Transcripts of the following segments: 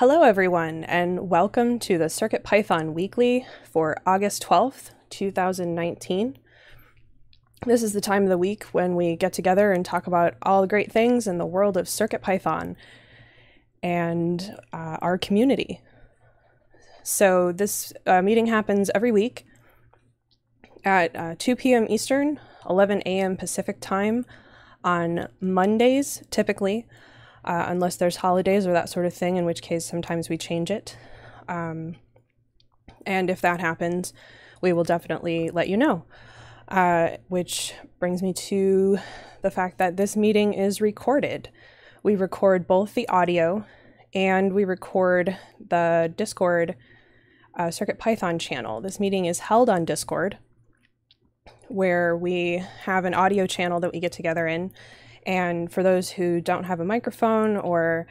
Hello, everyone, and welcome to the CircuitPython Weekly for August 12th, 2019. This is the time of the week when we get together and talk about all the great things in the world of CircuitPython and uh, our community. So, this uh, meeting happens every week at uh, 2 p.m. Eastern, 11 a.m. Pacific time on Mondays, typically uh, unless there's holidays or that sort of thing, in which case sometimes we change it. Um, and if that happens, we will definitely let you know. Uh, which brings me to the fact that this meeting is recorded. We record both the audio and we record the Discord uh, Circuit Python channel. This meeting is held on Discord, where we have an audio channel that we get together in and for those who don't have a microphone or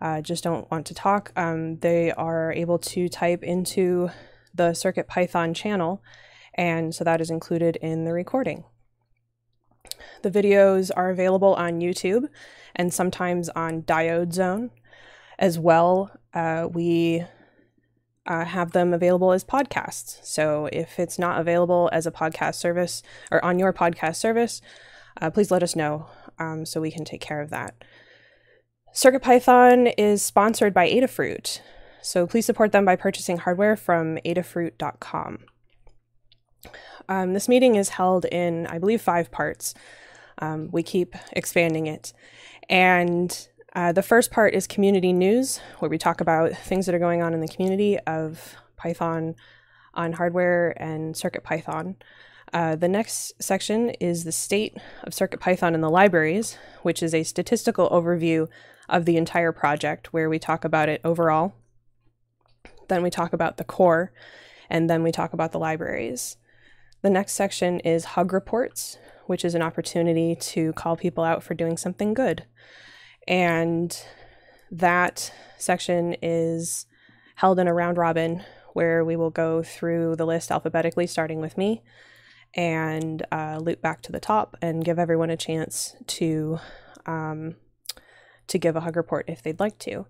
uh, just don't want to talk, um, they are able to type into the Circuit Python channel, and so that is included in the recording. The videos are available on YouTube and sometimes on Diode Zone. As well, uh, we uh, have them available as podcasts. So if it's not available as a podcast service or on your podcast service, uh, please let us know um, so we can take care of that. CircuitPython is sponsored by Adafruit, so please support them by purchasing hardware from adafruit.com. Um, this meeting is held in, I believe, five parts. Um, we keep expanding it. And uh, the first part is community news, where we talk about things that are going on in the community of Python on hardware and CircuitPython. Uh, the next section is the state of CircuitPython in the libraries, which is a statistical overview of the entire project where we talk about it overall. Then we talk about the core, and then we talk about the libraries. The next section is Hug Reports, which is an opportunity to call people out for doing something good. And that section is held in a round robin where we will go through the list alphabetically, starting with me and uh, loop back to the top and give everyone a chance to um, to give a hug report if they'd like to.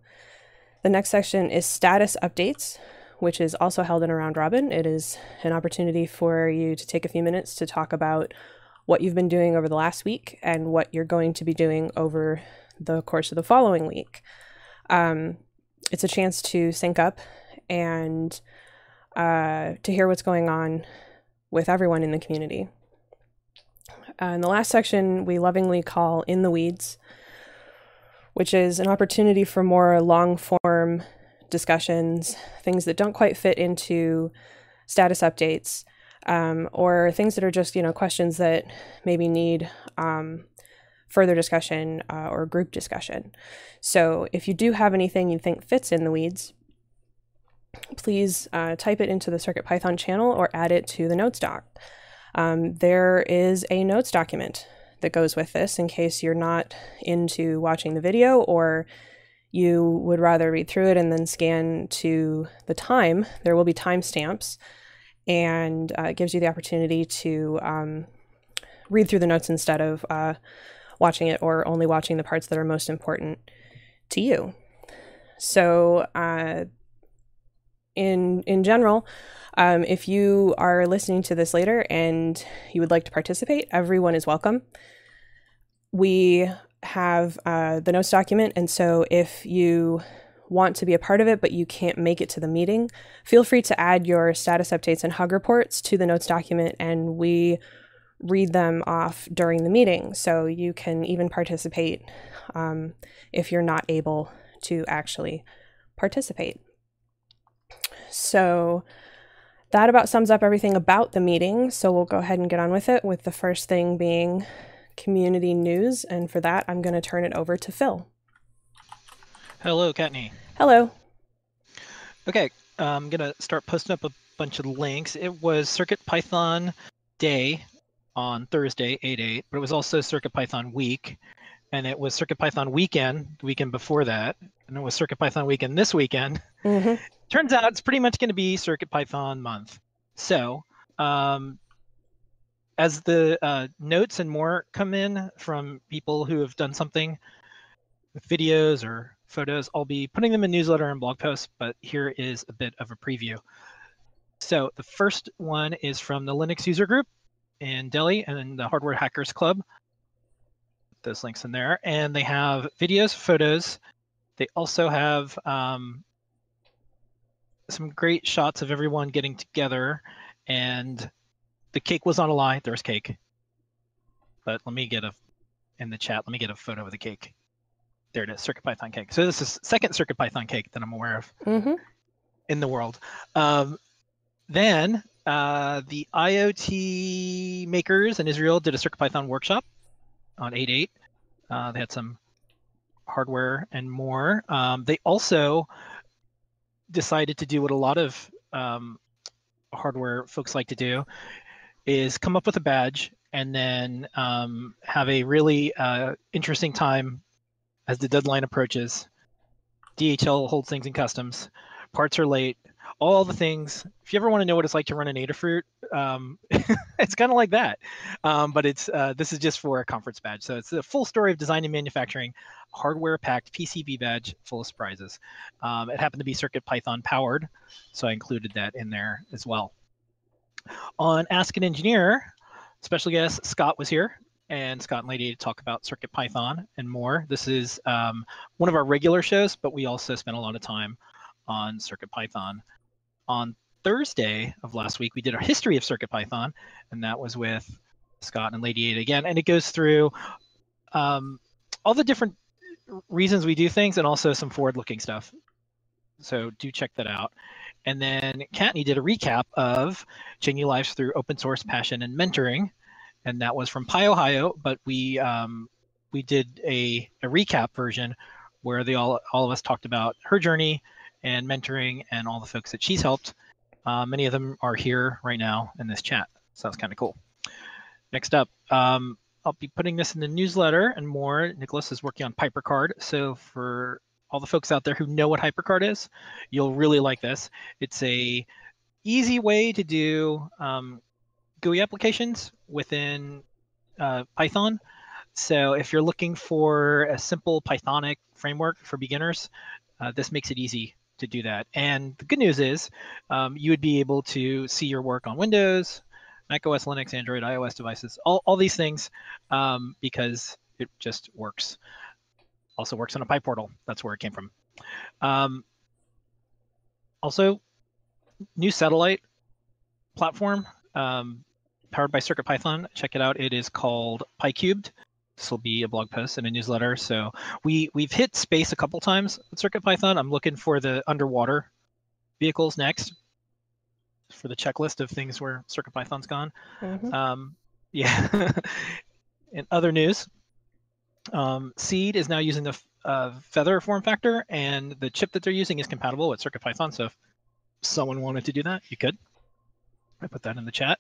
The next section is status updates, which is also held in a round robin. It is an opportunity for you to take a few minutes to talk about what you've been doing over the last week and what you're going to be doing over the course of the following week. Um, it's a chance to sync up and uh, to hear what's going on with everyone in the community. Uh, in the last section, we lovingly call In the Weeds, which is an opportunity for more long form discussions, things that don't quite fit into status updates, um, or things that are just, you know, questions that maybe need um, further discussion uh, or group discussion. So if you do have anything you think fits in the weeds, please uh, type it into the CircuitPython channel or add it to the notes doc. Um, there is a notes document that goes with this in case you're not into watching the video or you would rather read through it and then scan to the time. There will be timestamps and uh, it gives you the opportunity to um, read through the notes instead of uh, watching it or only watching the parts that are most important to you. So, uh, in in general, um, if you are listening to this later and you would like to participate, everyone is welcome. We have uh, the notes document, and so if you want to be a part of it but you can't make it to the meeting, feel free to add your status updates and hug reports to the notes document, and we read them off during the meeting. So you can even participate um, if you're not able to actually participate. So that about sums up everything about the meeting. So we'll go ahead and get on with it, with the first thing being community news. And for that, I'm going to turn it over to Phil. Hello, Kattni. Hello. Okay, I'm going to start posting up a bunch of links. It was Circuit Python Day on Thursday, 8 8, but it was also Circuit Python Week. And it was CircuitPython Weekend, the weekend before that. And it was CircuitPython Weekend this weekend. Mm-hmm turns out it's pretty much going to be Circuit Python month. So, um, as the uh, notes and more come in from people who have done something with videos or photos. I'll be putting them in newsletter and blog posts, but here is a bit of a preview. So the first one is from the Linux user group in Delhi and the Hardware Hackers Club. Those links in there, and they have videos, photos. They also have um, some great shots of everyone getting together, and the cake was on a lie. There's cake, but let me get a in the chat. Let me get a photo of the cake. There it is, Circuit Python cake. So this is second Circuit Python cake that I'm aware of Mm-hmm. in the world. Um, then uh, the IoT makers in Israel did a Circuit Python workshop on 8.8. Uh, they had some hardware and more. Um, they also decided to do what a lot of um, hardware folks like to do is come up with a badge and then um, have a really uh, interesting time as the deadline approaches. DHL holds things in customs. Parts are late. All the things. If you ever want to know what it's like to run an Adafruit, um, it's kind of like that. Um, but it's uh, this is just for a conference badge. So it's a full story of design and manufacturing, hardware-packed PCB badge full of surprises. Um, it happened to be Circuit Python powered, so I included that in there as well. On Ask an Engineer, special guest Scott was here, and Scott and Lady to talk about Circuit Python and more. This is um, one of our regular shows, but we also spent a lot of time on Circuit Python. On Thursday of last week, we did our history of Circuit Python, and that was with Scott and Lady Ada again. And it goes through um, all the different reasons we do things and also some forward looking stuff. So do check that out. And then Kattni did a recap of GNU Lives through open source passion and mentoring. And that was from PyOhio, but we um, we did a, a recap version where they all all of us talked about her journey and mentoring and all the folks that she's helped. Uh, many of them are here right now in this chat. So that's kind of cool. Next up, um, I'll be putting this in the newsletter and more. Nicholas is working on PyperCard. So for all the folks out there who know what HyperCard is, you'll really like this. It's a easy way to do um, GUI applications within uh, Python. So if you're looking for a simple Pythonic framework for beginners, uh, this makes it easy to do that. And the good news is um, you would be able to see your work on Windows, Mac OS, Linux, Android, iOS devices, all, all these things um, because it just works. Also works on a PyPortal. That's where it came from. Um, also, new satellite platform um, powered by CircuitPython. Check it out. It is called PyCubed. This will be a blog post and a newsletter. So we we've hit space a couple times with CircuitPython. I'm looking for the underwater vehicles next for the checklist of things where CircuitPython's gone. Mm-hmm. Um, yeah. In other news, um, Seeed is now using the uh, Feather form factor, and the chip that they're using is compatible with CircuitPython. So if someone wanted to do that, you could. I put that in the chat.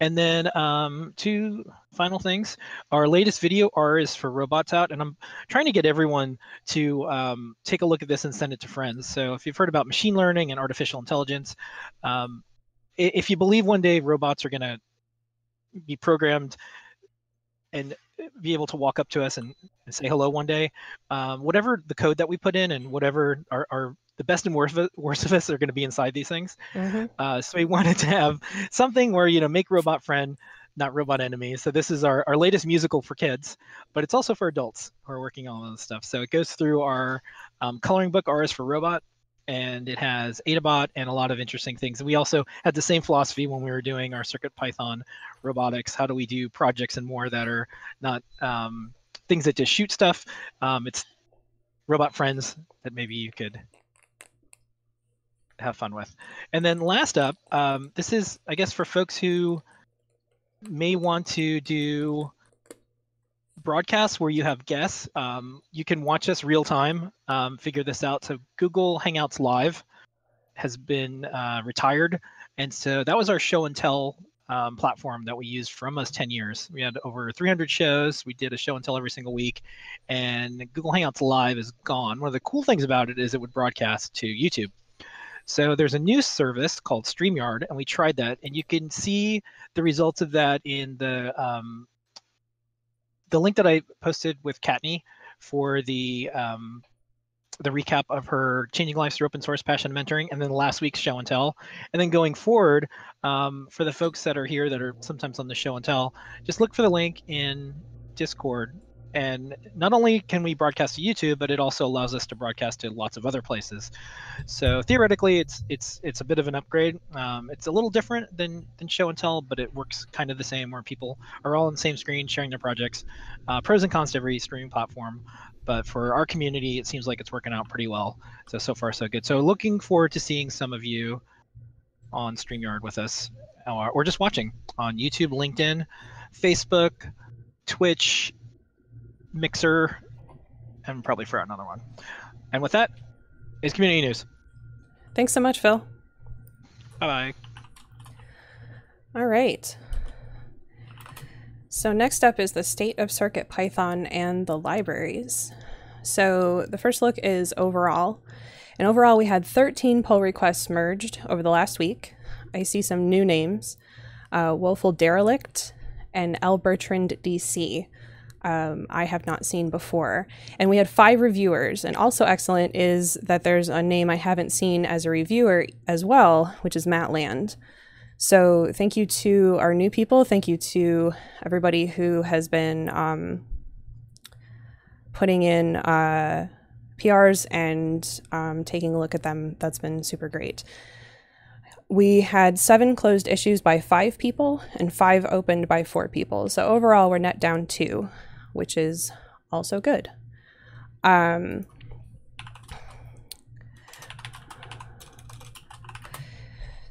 And then um, two final things. Our latest video R is for robots out, and I'm trying to get everyone to um, take a look at this and send it to friends. So if you've heard about machine learning and artificial intelligence, um, if you believe one day robots are going to be programmed and be able to walk up to us and, and say hello one day, um, whatever the code that we put in and whatever our, our the best and worst of, worst of us are going to be inside these things. Mm-hmm. Uh, so we wanted to have something where you know make robot friend, not robot enemy. So this is our, our latest musical for kids, but it's also for adults who are working on all this stuff. So it goes through our um, coloring book R is for robot, and it has Adabot and a lot of interesting things. And we also had the same philosophy when we were doing our Circuit Python robotics. How do we do projects and more that are not um, things that just shoot stuff? Um, it's robot friends that maybe you could have fun with. And then last up, um, this is, I guess, for folks who may want to do broadcasts where you have guests. Um, you can watch us real time, um, figure this out. So Google Hangouts Live has been uh, retired. And so that was our show and tell um, platform that we used for almost 10 years. We had over 300 shows. We did a show and tell every single week. And Google Hangouts Live is gone. One of the cool things about it is it would broadcast to YouTube. So there's a new service called StreamYard, and we tried that, and you can see the results of that in the um, the link that I posted with Kattni for the um, the recap of her changing lives through open source passion mentoring, and then last week's show and tell. And then going forward, um, for the folks that are here that are sometimes on the show and tell, just look for the link in Discord and not only can we broadcast to YouTube, but it also allows us to broadcast to lots of other places. So theoretically, it's it's it's a bit of an upgrade. Um, it's a little different than than show and tell, but it works kind of the same, where people are all on the same screen sharing their projects. Uh, pros and cons to every streaming platform, but for our community, it seems like it's working out pretty well. So so far so good. So looking forward to seeing some of you on Streamyard with us, or, or just watching on YouTube, LinkedIn, Facebook, Twitch, Mixer, and probably for another one. And with that, is community news. Thanks so much, Phil. Bye bye. All right. So next up is the state of Circuit Python and the libraries. So the first look is overall. And overall, we had 13 pull requests merged over the last week. I see some new names uh, Woeful Derelict and L. Bertrand DC um, I have not seen before. And we had five reviewers. And also excellent is that there's a name I haven't seen as a reviewer as well, which is Matt Land. So thank you to our new people. Thank you to everybody who has been um, putting in uh, PRs and um, taking a look at them. That's been super great. We had seven closed issues by five people and five opened by four people. So overall, we're net down two which is also good. Um,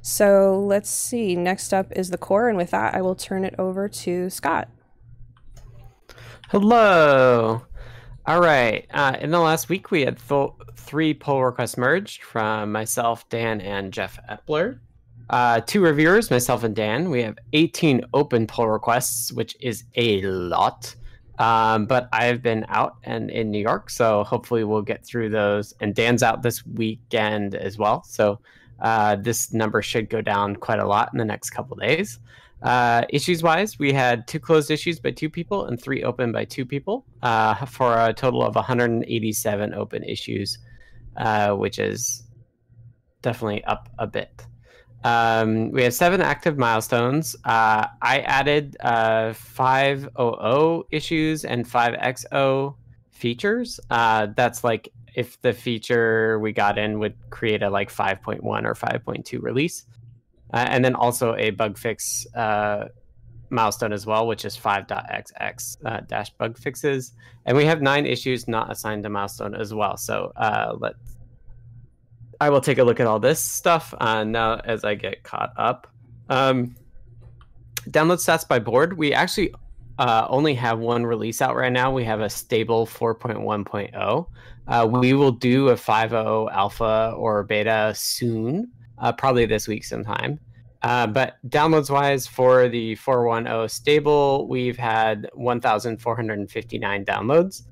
so let's see. Next up is the core, and with that, I will turn it over to Scott. Hello. All right. Uh, in the last week, we had th- three pull requests merged from myself, Dan, and Jeff Epler. Uh, two reviewers, myself and Dan. We have 18 open pull requests, which is a lot. Um, but I've been out and in New York, so hopefully we'll get through those. And Dan's out this weekend as well, so uh, this number should go down quite a lot in the next couple days. Uh, issues wise, we had two closed issues by two people and three open by two people uh, for a total of 187 open issues, uh, which is definitely up a bit. Um, we have seven active milestones. Uh, I added uh, 500 issues and 5XO features. Uh, that's like if the feature we got in would create a like 5.1 or 5.2 release. Uh, and then also a bug fix uh, milestone as well, which is 5.xx uh, dash bug fixes. And we have nine issues not assigned to milestone as well. So uh, let's I will take a look at all this stuff uh, now as I get caught up. Um, download stats by board. We actually uh, only have one release out right now. We have a stable 4.1.0. Uh, we will do a 5.0 alpha or beta soon, uh, probably this week sometime. Uh, but downloads wise for the 4.1.0 stable, we've had 1,459 downloads.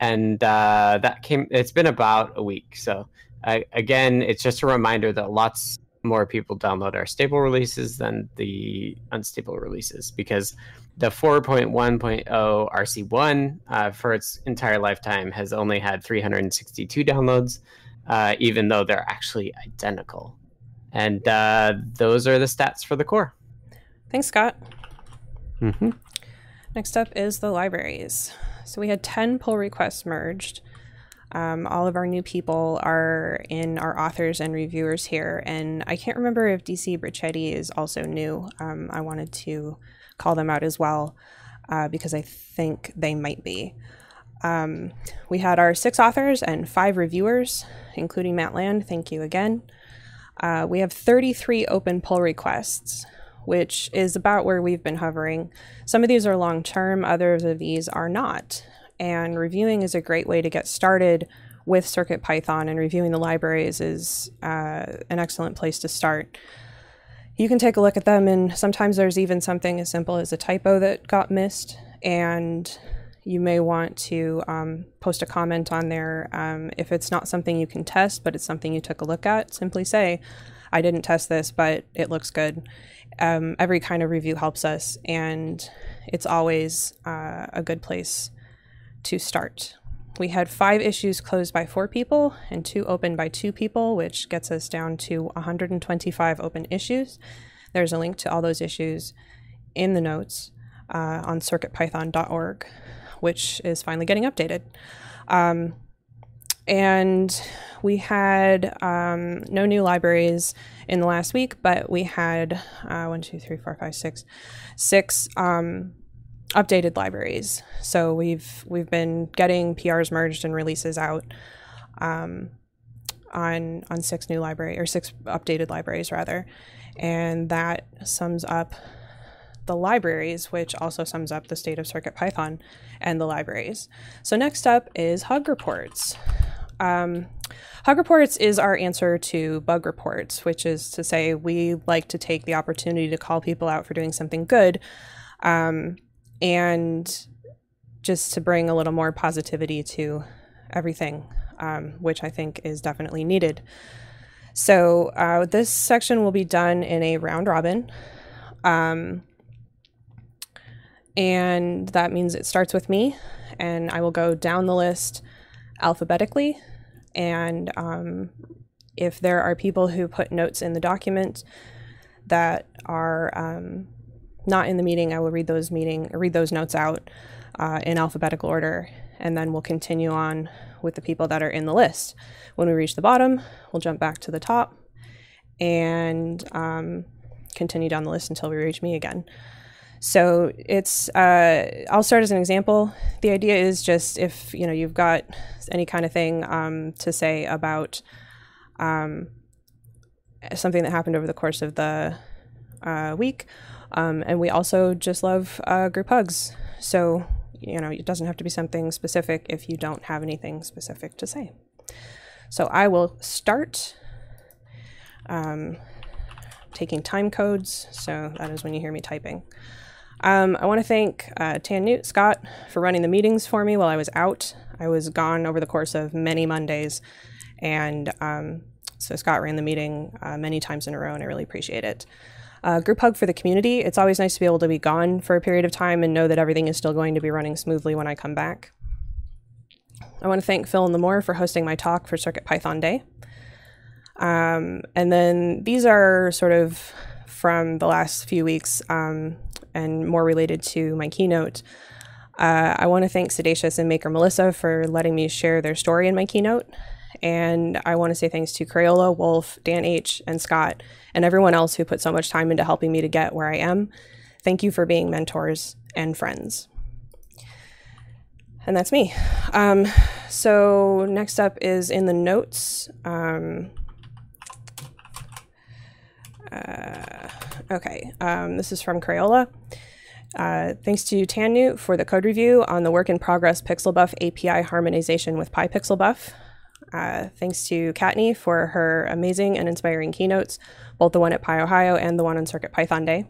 And uh, that came, it's been about a week. So uh, again, it's just a reminder that lots more people download our stable releases than the unstable releases because the 4.1.0 RC1 uh, for its entire lifetime has only had 362 downloads, uh, even though they're actually identical. And uh, those are the stats for the core. Thanks, Scott. Mm-hmm. Next up is the libraries. So we had 10 pull requests merged. Um, all of our new people are in our authors and reviewers here, and I can't remember if DC Briccetti is also new. Um, I wanted to call them out as well uh, because I think they might be. Um, we had our six authors and five reviewers, including Matt Land. Thank you again. Uh, we have 33 open pull requests, which is about where we've been hovering. Some of these are long term, others of these are not and reviewing is a great way to get started with Circuit Python, and reviewing the libraries is uh, an excellent place to start. You can take a look at them, and sometimes there's even something as simple as a typo that got missed, and you may want to um, post a comment on there. Um, if it's not something you can test, but it's something you took a look at, simply say, I didn't test this, but it looks good. Um, every kind of review helps us, and it's always uh, a good place to start. we had five issues closed by four people and two open by two people, which gets us down to 125 open issues. There's a link to all those issues in the notes uh, on circuitpython.org, which is finally getting updated. Um, and we had um, no new libraries in the last week, but we had uh, one, two, three, four, five, six, six um, updated libraries. So we've we've been getting PRs merged and releases out um, on on six new library or six updated libraries rather, and that sums up the libraries, which also sums up the state of CircuitPython and the libraries. So next up is Hug Reports. Um, Hug Reports is our answer to bug reports, which is to say we like to take the opportunity to call people out for doing something good um, and just to bring a little more positivity to everything, um, which I think is definitely needed. So uh, this section will be done in a round robin. Um, and that means it starts with me, and I will go down the list alphabetically. And um, if there are people who put notes in the document that are um, not in the meeting, I will read those meeting read those notes out uh, in alphabetical order, and then we'll continue on with the people that are in the list. When we reach the bottom, we'll jump back to the top and um, continue down the list until we reach me again. So it's uh, I'll start as an example. The idea is just if you know you've got any kind of thing um, to say about um, something that happened over the course of the uh, week, um, and we also just love uh, group hugs. So you know it doesn't have to be something specific if you don't have anything specific to say. So I will start. Um, taking time codes, so that is when you hear me typing. Um, I want to thank uh, Tannewt Scott for running the meetings for me while I was out. I was gone over the course of many Mondays, and um, so Scott ran the meeting uh, many times in a row, and I really appreciate it. Uh, group hug for the community. It's always nice to be able to be gone for a period of time and know that everything is still going to be running smoothly when I come back. I want to thank Phil and Limor for hosting my talk for Circuit Python Day. Um, and then these are sort of from the last few weeks. Um, and more related to my keynote. Uh, I want to thank Siddacious and Maker Melissa for letting me share their story in my keynote. And I want to say thanks to Crayola, Wolf, Dan H., and Scott, and everyone else who put so much time into helping me to get where I am. Thank you for being mentors and friends. And that's me. Um, so, next up is in the notes. Um, uh, okay, um, this is from Crayola. Uh, thanks to Tannewt for the code review on the work in progress PixelBuf API harmonization with PyPixelBuf. Uh, thanks to Kattni for her amazing and inspiring keynotes, both the one at PyOhio and the one on Circuit Python Day.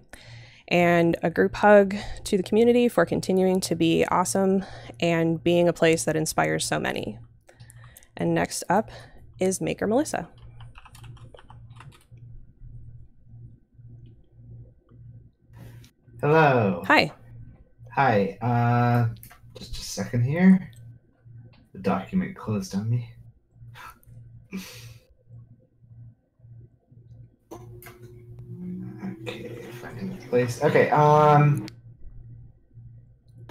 And a group hug to the community for continuing to be awesome and being a place that inspires so many. And next up is Maker Melissa. Hello. Hi. Hi. Uh, just a second here. The document closed on me. Okay, finding the place. Okay. Um.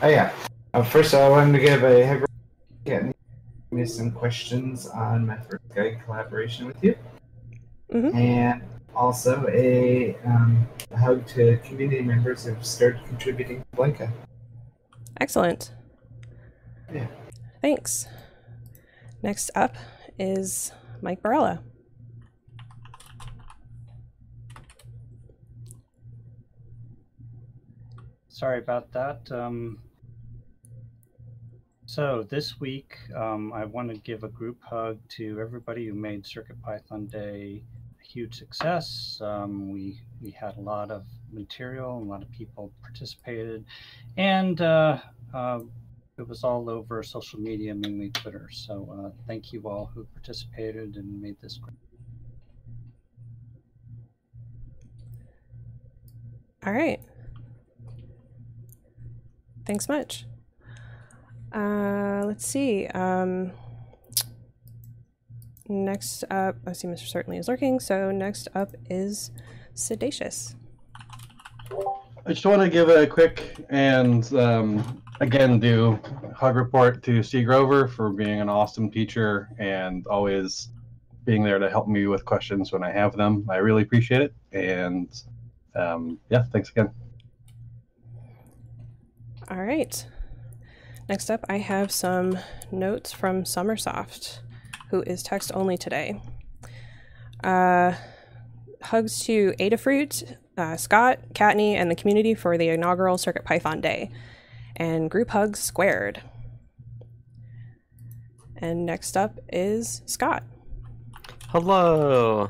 Oh yeah. Uh, first, I wanted to give a get me some questions on my first guide collaboration with you, Mhm. and also a, um, a hug to community members who've started contributing to Blinka. Excellent. Yeah. Thanks. Next up is Mike Barela. Sorry about that. Um, so this week, um, I want to give a group hug to everybody who made CircuitPython Day a huge success. Um, we we had a lot of material, a lot of people participated, and uh, uh, it was all over social media, mainly Twitter. So uh, thank you all who participated and made this great. All right. Thanks much. Uh, let's see. Um, next up, I see Mr. Certainly is lurking. So next up is Siddacious. I just want to give a quick and um, again do hug report to C. Grover for being an awesome teacher and always being there to help me with questions when I have them. I really appreciate it. And um, yeah, thanks again. All right. Next up, I have some notes from Summersoft, who is text only today. Uh, hugs to Adafruit, uh, Scott, Kattni, and the community for the inaugural Circuit Python Day, and group hugs squared. And next up is Scott. Hello.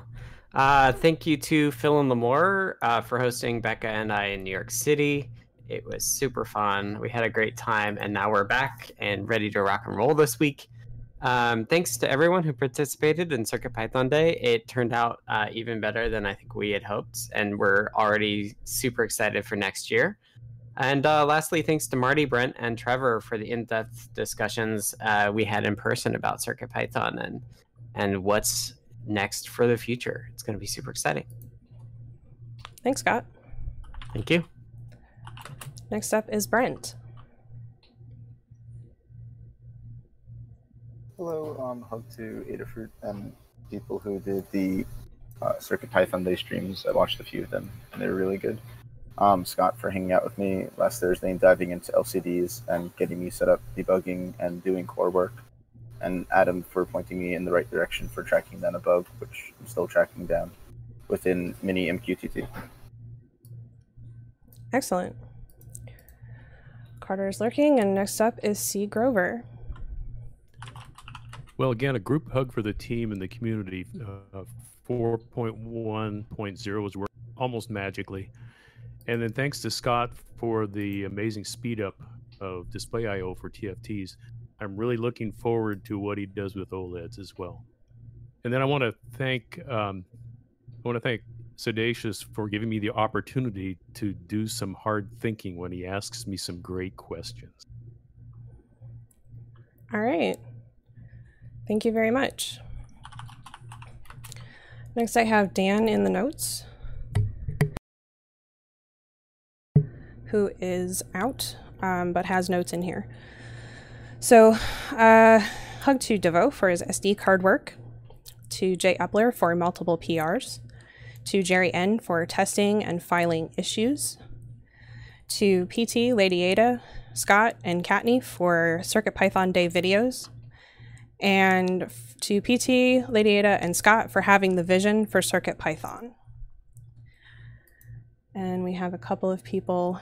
Uh, thank you to Phil and Limor uh, for hosting Becca and I in New York City. It was super fun. We had a great time, and now we're back and ready to rock and roll this week. Um, thanks to everyone who participated in Circuit Python Day. It turned out uh, even better than I think we had hoped, and we're already super excited for next year. And uh, lastly, thanks to Marty, Brent, and Trevor for the in-depth discussions uh, we had in person about Circuit Python and and what's next for the future. It's going to be super exciting. Thanks, Scott. Thank you. Next up is Brent. Hello, um, hug to Adafruit and people who did the uh, Circuit Python Day streams. I watched a few of them, and they were really good. Um, Scott for hanging out with me last Thursday and diving into LCDs and getting me set up debugging and doing core work. And Adam for pointing me in the right direction for tracking down a bug, which I'm still tracking down within MiniMQTT. Excellent. Carter is lurking, and next up is C. Grover. Well, again, a group hug for the team and the community. Uh, 4.1.0 was working almost magically. And then thanks to Scott for the amazing speed up of displayio for TFTs. I'm really looking forward to what he does with OLEDs as well. And then I want to thank um, I want to thank Siddacious for giving me the opportunity to do some hard thinking when he asks me some great questions. All right. Thank you very much. Next, I have Dan in the notes, who is out um, but has notes in here. So, uh, hug to Devo for his SD card work, to Jay Epler for multiple PRs, to Jerry N for testing and filing issues, to PT, Lady Ada, Scott, and Kattni for Circuit Python Day videos, and to PT, Lady Ada, and Scott for having the vision for Circuit Python. And we have a couple of people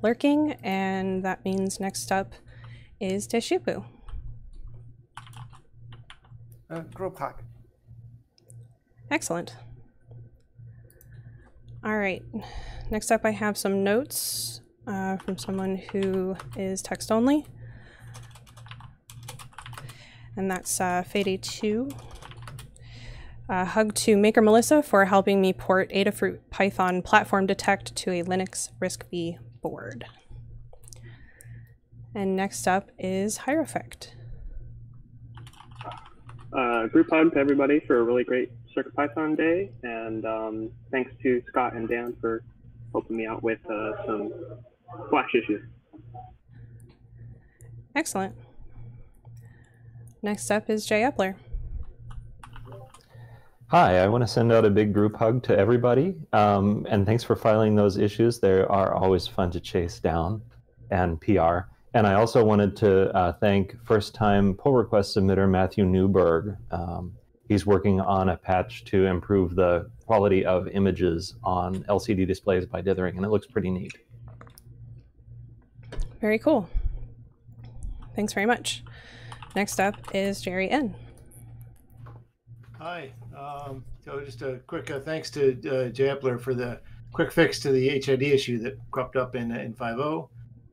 lurking, and that means next up is Teshupu. Uh, group hug. Excellent. All right. Next up, I have some notes uh, from someone who is text only. And that's uh, Fade 2. Uh, hug to Maker Melissa for helping me port Adafruit Python Platform Detect to a Linux RISC-V board. And next up is Hierophect. uh, group hug to everybody for a really great CircuitPython day, and um, thanks to Scott and Dan for helping me out with uh, some Flash issues. Excellent. Next up is Jay Epler. Hi, I want to send out a big group hug to everybody. Um, and thanks for filing those issues. They are always fun to chase down and PR. And I also wanted to uh, thank first time pull request submitter Matthew Newberg. Um, he's working on a patch to improve the quality of images on LCD displays by dithering, and it looks pretty neat. Very cool. Thanks very much. Next up is Jerry N. Hi. Um, so just a quick uh, thanks to uh, Jay Epler for the quick fix to the HID issue that cropped up in in 5.0,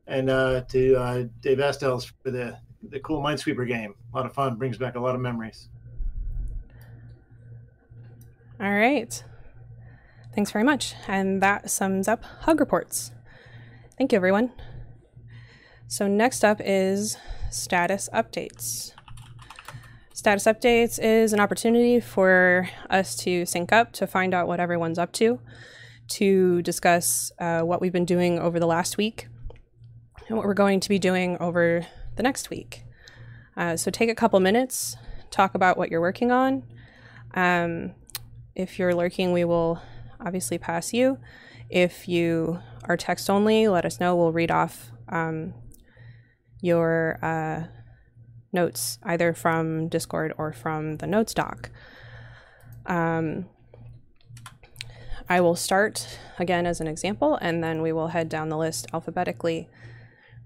and uh, to uh, Dave Astels for the the cool Minesweeper game. A lot of fun. Brings back a lot of memories. All right. Thanks very much. And that sums up Hug Reports. Thank you, everyone. So, next up is status updates. Status updates is an opportunity for us to sync up to find out what everyone's up to, to discuss uh, what we've been doing over the last week, and what we're going to be doing over the next week. Uh, so take a couple minutes, talk about what you're working on. Um, if you're lurking, we will obviously pass you. If you are text only, let us know. We'll read off um, your uh, notes either from Discord or from the notes doc. Um, I will start again as an example, and then we will head down the list alphabetically,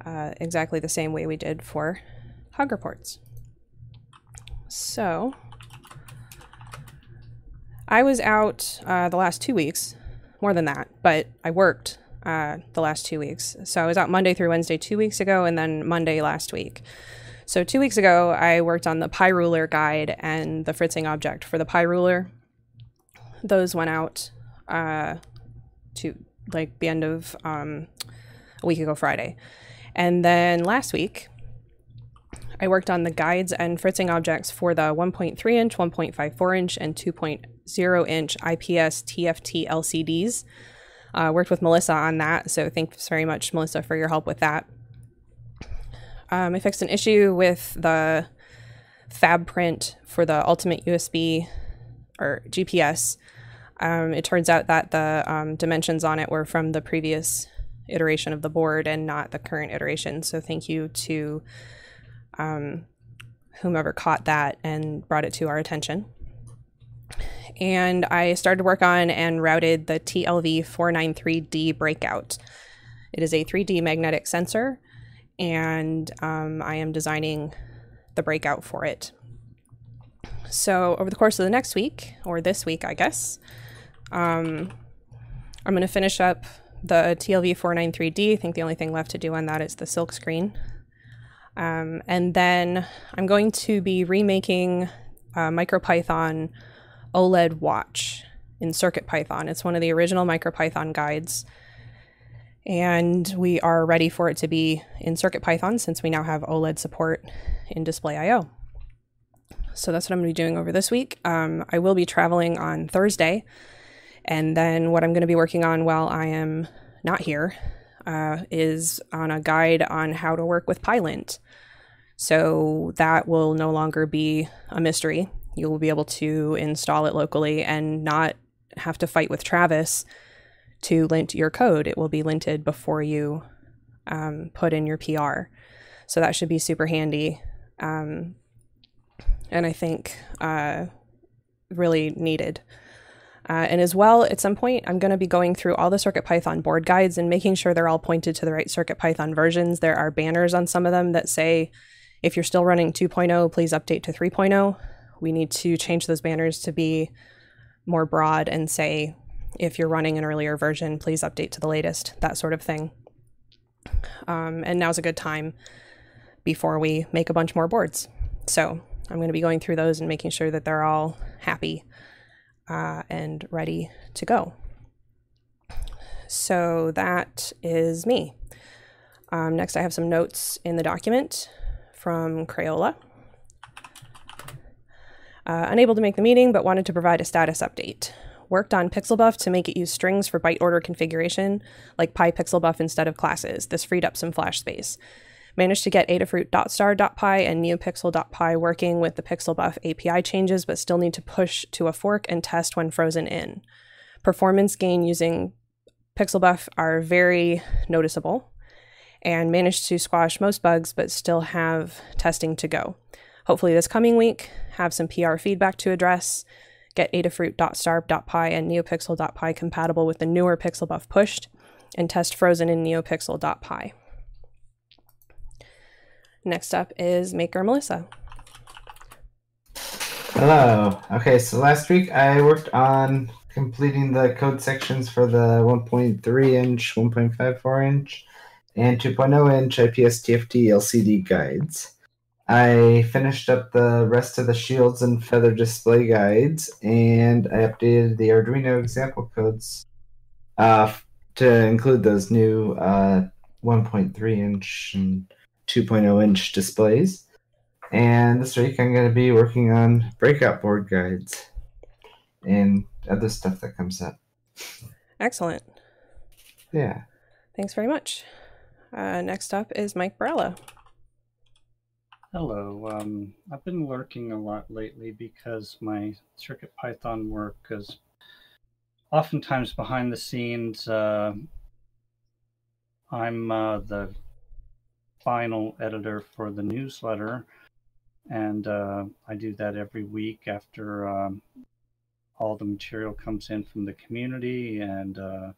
uh, exactly the same way we did for hug reports. So, I was out uh, the last two weeks, more than that, but I worked uh, the last two weeks. So I was out Monday through Wednesday two weeks ago, and then Monday last week. So two weeks ago, I worked on the PyRuler guide and the fritzing object for the PyRuler. Those went out uh, to like the end of um, a week ago Friday. And then last week, I worked on the guides and fritzing objects for the 1.3 inch, 1.54 inch, and 2.0 inch IPS TFT LCDs. Uh, worked with Melissa on that, so thanks very much, Melissa, for your help with that. Um, I fixed an issue with the fab print for the Ultimate USB or GPS. Um, it turns out that the um, dimensions on it were from the previous iteration of the board and not the current iteration. So thank you to um, whomever caught that and brought it to our attention. And I started to work on and routed the TLV 493D breakout. It is a 3D magnetic sensor, and um, I am designing the breakout for it. So, over the course of the next week, or this week, I guess, um, I'm going to finish up the TLV 493D. I think the only thing left to do on that is the silk screen. Um, and then I'm going to be remaking uh, MicroPython OLED watch in CircuitPython. It's one of the original MicroPython guides. And we are ready for it to be in CircuitPython since we now have OLED support in displayio. So that's what I'm going to be doing over this week. Um, I will be traveling on Thursday. And then what I'm going to be working on while I am not here uh, is on a guide on how to work with Pylint. So that will no longer be a mystery. You will be able to install it locally and not have to fight with Travis to lint your code. It will be linted before you um, put in your PR. So that should be super handy. Um, and I think uh, really needed. Uh, and as well, at some point, I'm going to be going through all the CircuitPython board guides and making sure they're all pointed to the right CircuitPython versions. There are banners on some of them that say, if you're still running 2.0, please update to 3.0. We need to change those banners to be more broad and say, if you're running an earlier version, please update to the latest, that sort of thing. Um, and now's a good time before we make a bunch more boards. So I'm going to be going through those and making sure that they're all happy uh, and ready to go. So that is me. Um, next, I have some notes in the document from Crayola. Uh, unable to make the meeting, but wanted to provide a status update. Worked on PixelBuf to make it use strings for byte order configuration, like PyPixelBuf instead of classes. This freed up some flash space. Managed to get Adafruit.star.py and NeoPixel.py working with the PixelBuf API changes, but still need to push to a fork and test when frozen in. Performance gain using PixelBuf are very noticeable and managed to squash most bugs, but still have testing to go. Hopefully, this coming week, have some PR feedback to address, get Adafruit.star.py and NeoPixel.py compatible with the newer PixelBuf pushed, and test frozen in NeoPixel.py. Next up is Maker Melissa. Hello. Okay, so last week I worked on completing the code sections for the 1.3 inch, 1.54 inch, and 2.0 inch IPS TFT LCD guides. I finished up the rest of the shields and feather display guides, and I updated the Arduino example codes uh, to include those new uh, 1.3 inch and 2.0 inch displays. And this week I'm going to be working on breakout board guides and other stuff that comes up. Excellent. Yeah. Thanks very much. Uh, next up is Mike Barela. Hello. Um, I've been lurking a lot lately because my Circuit Python work is oftentimes behind the scenes. Uh, I'm uh, the final editor for the newsletter, and uh, I do that every week after um, all the material comes in from the community, and uh,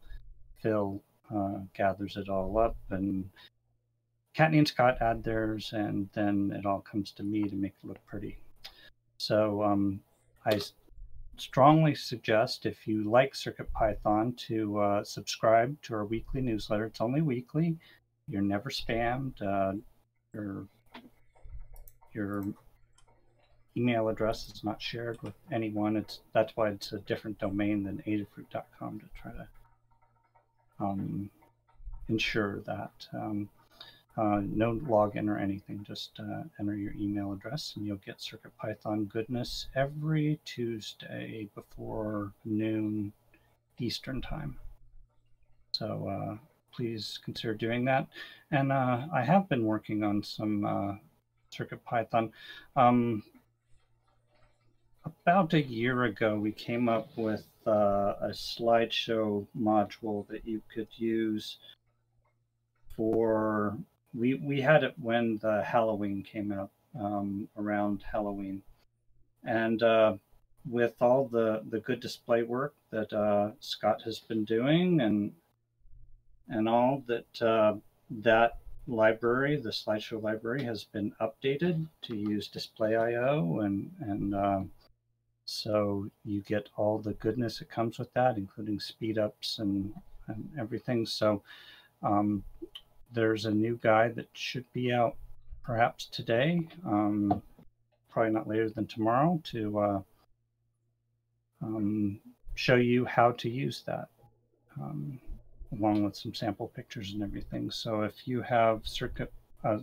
Phil uh, gathers it all up and Kattni and Scott add theirs, and then it all comes to me to make it look pretty. So um, I strongly suggest if you like CircuitPython to uh, subscribe to our weekly newsletter. It's only weekly. You're never spammed. Uh, your your email address is not shared with anyone. It's that's why it's a different domain than Adafruit.com to try to um, ensure that. Um, uh, no login or anything, just uh, enter your email address and you'll get CircuitPython goodness every Tuesday before noon Eastern time. So uh, please consider doing that. And uh, I have been working on some uh, CircuitPython. Um, about a year ago, we came up with uh, a slideshow module that you could use for we we had it when the Halloween came out um, around Halloween, and uh, with all the the good display work that uh, Scott has been doing and and all that uh, that library, the slideshow library, has been updated to use displayio and and um, so you get all the goodness that comes with that, including speed ups and, and everything. So um, there's a new guide that should be out perhaps today, um, probably not later than tomorrow, to uh, um, show you how to use that, um, along with some sample pictures and everything. So if you have circuit uh,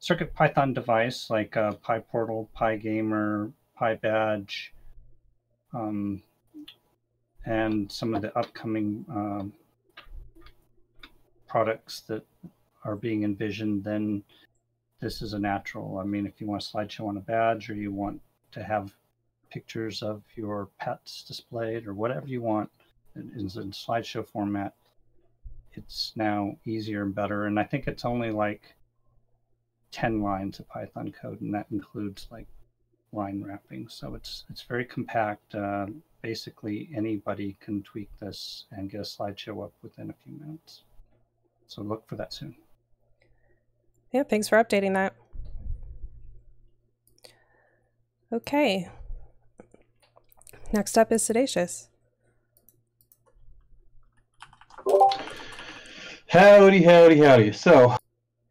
Circuit Python device like uh, PyPortal, PyGamer, PyBadge, um, and some of the upcoming um, products that are being envisioned, then this is a natural. I mean, if you want a slideshow on a badge or you want to have pictures of your pets displayed or whatever you want in, in slideshow format, it's now easier and better. And I think it's only like 10 lines of Python code, and that includes like line wrapping. So it's it's very compact. Uh, basically, anybody can tweak this and get a slideshow up within a few minutes. So look for that soon. Yeah, thanks for updating that. Okay. Next up is Siddacious. Howdy, howdy, howdy. So,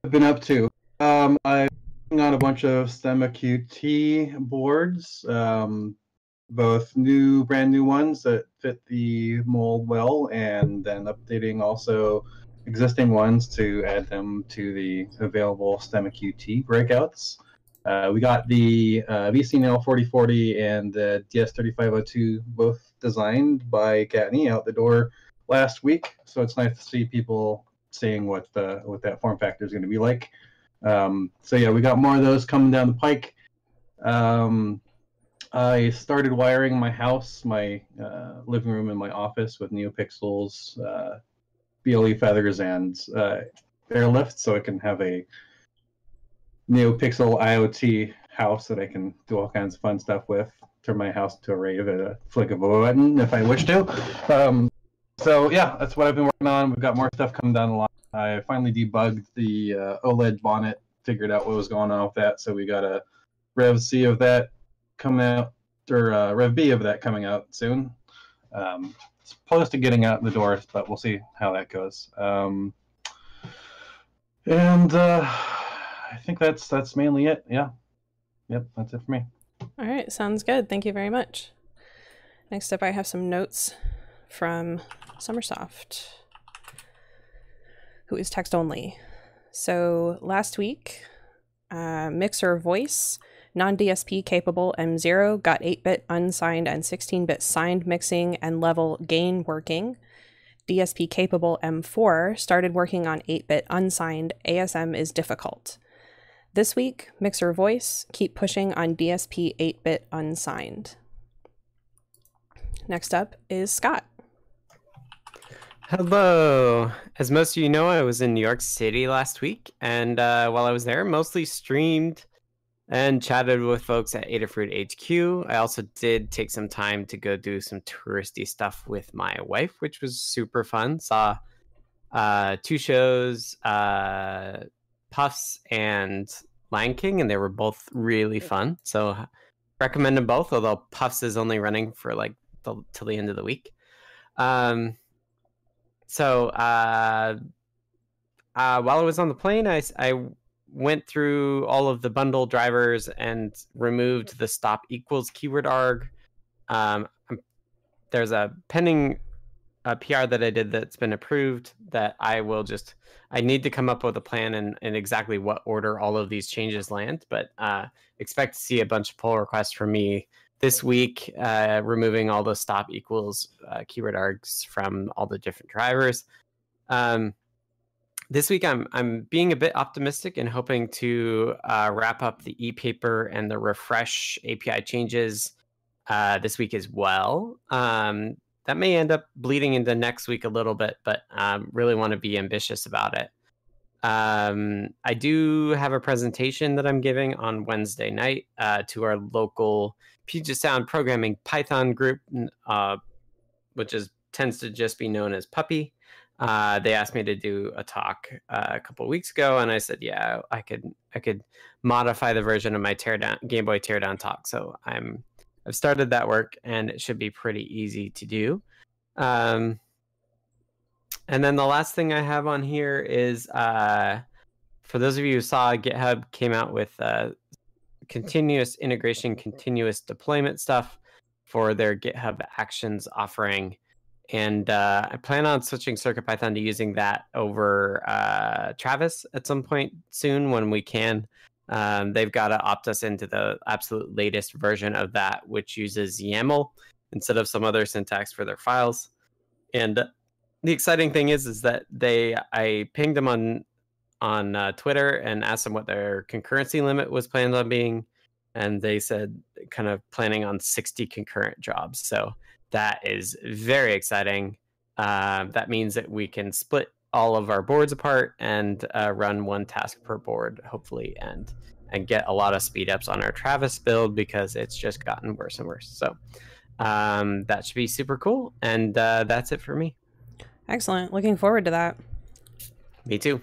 I've been up to. Um, I'm on a bunch of STEMMA QT boards, um, both new, brand new ones that fit the mold well, and then updating also existing ones to add them to the available STEMMA QT breakouts. Uh, we got the uh, VCNL 4040 and the DS3502 both designed by Kattni out the door last week, so it's nice to see people seeing what the what that form factor is going to be like. Um, so yeah, we got more of those coming down the pike. Um, I started wiring my house, my uh, living room, and my office with NeoPixels uh, BLE feathers and uh, airlift, so I can have a NeoPixel IoT house that I can do all kinds of fun stuff with. Turn my house to a rave at a flick of a button if I wish to. Um, so yeah, that's what I've been working on. We've got more stuff coming down the line. I finally debugged the uh, OLED bonnet, figured out what was going on with that. So we got a Rev C of that coming out, or uh, Rev B of that coming out soon. Um, it's close to getting out the door, but we'll see how that goes. Um, and uh, I think that's that's mainly it. Yeah, yep, that's it for me. All right, sounds good. Thank you very much. Next up, I have some notes from Sommersoft, who is text only. So last week, uh, Mixer Voice, non DSP capable M0, got 8 bit unsigned and 16 bit signed mixing and level gain working. DSP capable M4 started working on 8 bit unsigned. ASM is difficult. This week, Mixer Voice, keep pushing on DSP 8 bit unsigned. Next up is Scott. Hello. As most of you know, I was in New York City last week, and uh, while I was there, mostly streamed and chatted with folks at Adafruit HQ. I also did take some time to go do some touristy stuff with my wife, which was super fun. Saw uh, two shows, uh, Puffs and Lion King, and they were both really fun. So recommend them both, although Puffs is only running for like the, till the end of the week. Um, so uh, uh, while I was on the plane, I, I went through all of the bundle drivers and removed the stop equals keyword arg. Um, there's a pending uh, PR that I did that's been approved that I will just I need to come up with a plan and, and exactly what order all of these changes land, but uh, expect to see a bunch of pull requests from me this week, uh, removing all the stop equals uh, keyword args from all the different drivers. Um, this week, I'm I'm being a bit optimistic and hoping to uh, wrap up the e-paper and the refresh API changes uh, this week as well. Um, that may end up bleeding into next week a little bit, but um, really want to be ambitious about it. Um, I do have a presentation that I'm giving on Wednesday night uh, to our local Puget Sound programming Python group, uh, which is tends to just be known as Puppy. Uh, they asked me to do a talk uh, a couple weeks ago, and I said, "Yeah, I could, I could modify the version of my teardown Game Boy teardown talk." So I'm, I've started that work, and it should be pretty easy to do. Um, and then the last thing I have on here is, uh, for those of you who saw, GitHub came out with uh, continuous integration, continuous deployment stuff for their GitHub Actions offering and uh, I plan on switching CircuitPython to using that over uh, Travis at some point soon when we can. Um, they've got to opt us into the absolute latest version of that, which uses YAML instead of some other syntax for their files. And the exciting thing is, is that they I pinged them on on uh, Twitter and asked them what their concurrency limit was planned on being, and they said kind of planning on 60 concurrent jobs. So that is very exciting. Uh, that means that we can split all of our boards apart and uh, run one task per board, hopefully, and and get a lot of speed ups on our Travis build because it's just gotten worse and worse. So um, that should be super cool. And uh, that's it for me. Excellent. Looking forward to that. Me too.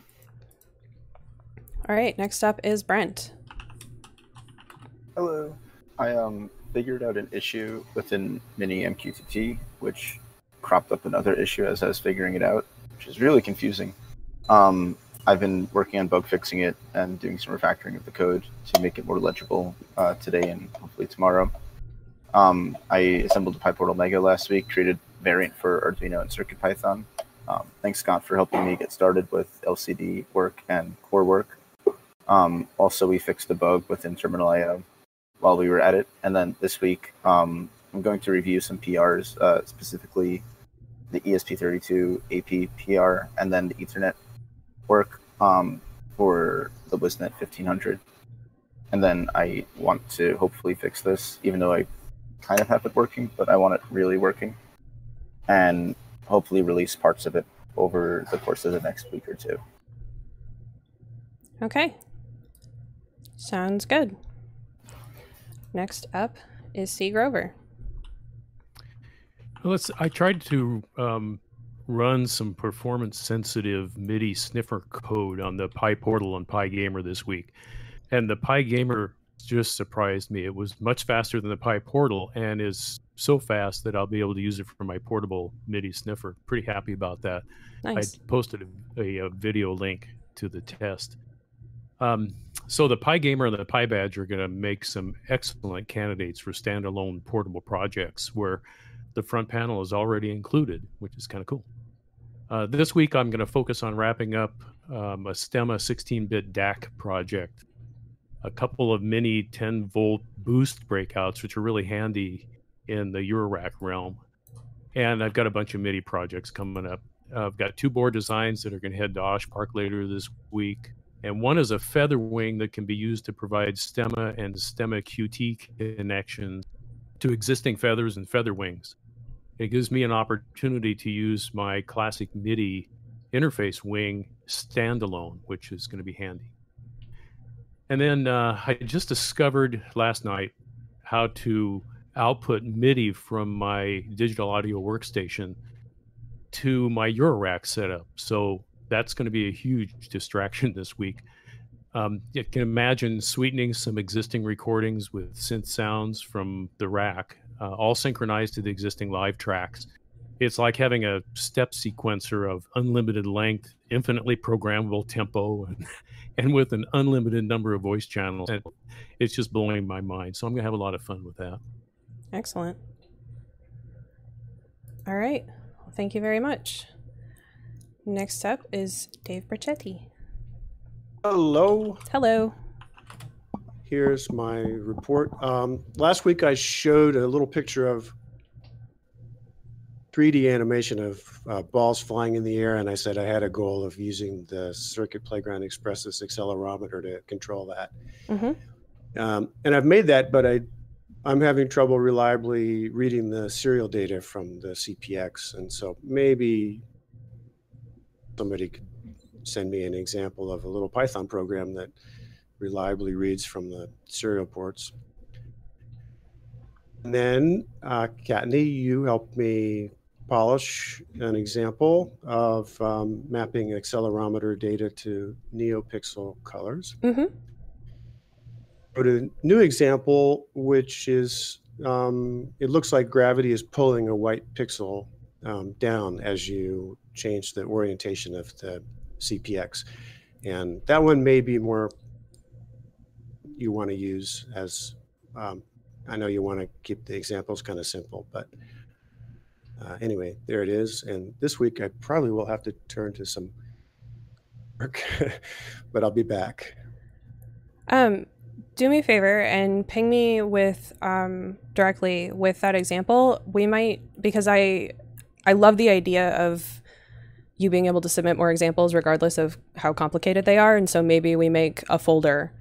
All right. Next up is Brent. Hello. I um figured out an issue within MiniMQTT, which cropped up another issue as I was figuring it out, which is really confusing. Um, I've been working on bug fixing it and doing some refactoring of the code to make it more legible uh, today and hopefully tomorrow. Um, I assembled a PyPortal Mega last week, created variant for Arduino and CircuitPython. Um, thanks, Scott, for helping me get started with LCD work and core work. Um, also, we fixed the bug within Terminal IO while we were at it. And then this week, um, I'm going to review some PRs, uh, specifically the ESP32 AP PR and then the Ethernet work um, for the WIZnet 1500. And then I want to hopefully fix this, even though I kind of have it working, but I want it really working. And hopefully release parts of it over the course of the next week or two. Okay. Sounds good. Next up is C. Grover. Let's. I tried to um, run some performance sensitive MIDI sniffer code on the PyPortal and PyGamer this week, and the PyGamer just surprised me. It was much faster than the PyPortal, and is so fast that I'll be able to use it for my portable MIDI sniffer. Pretty happy about that. Nice. I posted a, a, a video link to the test. Um, so the PyGamer and the PyBadge are going to make some excellent candidates for standalone portable projects where the front panel is already included, which is kind of cool. Uh, this week, I'm going to focus on wrapping up um, a Stemma 16-bit DAC project, a couple of mini 10-volt boost breakouts, which are really handy in the Eurorack realm, and I've got a bunch of MIDI projects coming up. Uh, I've got two board designs that are going to head to Osh Park later this week, and one is a feather wing that can be used to provide Stemma and Stemma QT connections to existing feathers and feather wings. It gives me an opportunity to use my classic MIDI interface wing standalone, which is going to be handy. And then uh, I just discovered last night how to output MIDI from my digital audio workstation to my Eurorack setup. So that's going to be a huge distraction this week. Um, you can imagine sweetening some existing recordings with synth sounds from the rack, uh, all synchronized to the existing live tracks. It's like having a step sequencer of unlimited length, infinitely programmable tempo, and, and with an unlimited number of voice channels. And it's just blowing my mind. So I'm going to have a lot of fun with that. Excellent. All right. Thank you very much. Next up is Dave Briccetti. Hello. Hello. Here's my report. Um, last week I showed a little picture of 3D animation of uh, balls flying in the air, and I said I had a goal of using the Circuit Playground Express's accelerometer to control that. Mm-hmm. Um, and I've made that, but I I'm having trouble reliably reading the serial data from the CPX, and so maybe somebody could send me an example of a little Python program that reliably reads from the serial ports. And then, uh, Kattni, you helped me polish an example of um, mapping accelerometer data to NeoPixel colors Mm-hmm. wrote a new example, which is um, it looks like gravity is pulling a white pixel um, down as you change the orientation of the CPX. And that one may be more you want to use as um, I know you want to keep the examples kind of simple, but uh, anyway, there it is. And this week I probably will have to turn to some work, but I'll be back. Um, do me a favor and ping me with um, directly with that example. We might because I I love the idea of you being able to submit more examples regardless of how complicated they are, and so maybe we make a folder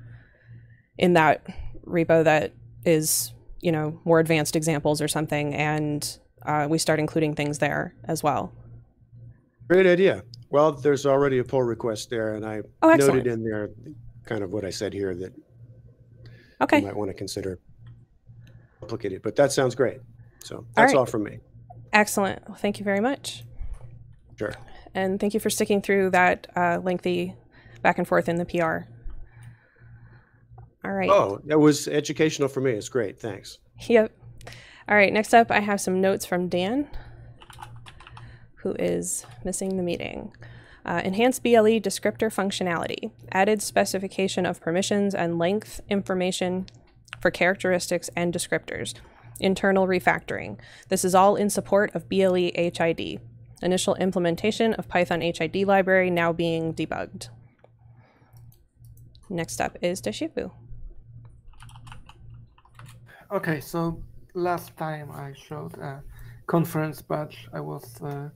in that repo that is you know more advanced examples or something, and uh, we start including things there as well. Great idea. Well, there's already a pull request there, and I Oh, noted in there kind of what I said here that Okay. you might want to consider complicated, but that sounds great. So that's all, right. from me. Excellent. Well, thank you very much. Sure. And thank you for sticking through that uh, lengthy back and forth in the PR. All right. Oh, that was educational for me. It's great. Thanks. Yep. All right. Next up, I have some notes from Dan, who is missing the meeting. Uh, enhanced BLE descriptor functionality, added specification of permissions and length information for characteristics and descriptors, internal refactoring. This is all in support of BLE HID. Initial implementation of Python HID library now being debugged. Next up is Deshipu. Okay, so last time I showed a conference badge I was uh,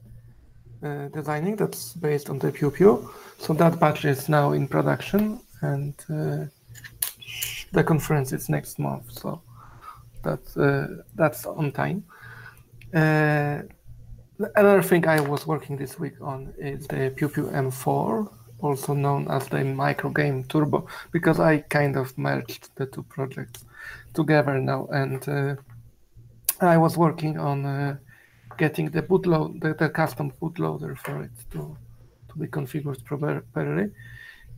uh, designing that's based on the Pew Pew. So that badge is now in production and uh, the conference is next month. So that's, uh, that's on time. Uh, another thing I was working this week on is the Pew Pew M4, also known as the Micro Game Turbo, because I kind of merged the two projects together now, and uh, I was working on uh, getting the bootload, the, the custom bootloader for it to to be configured properly.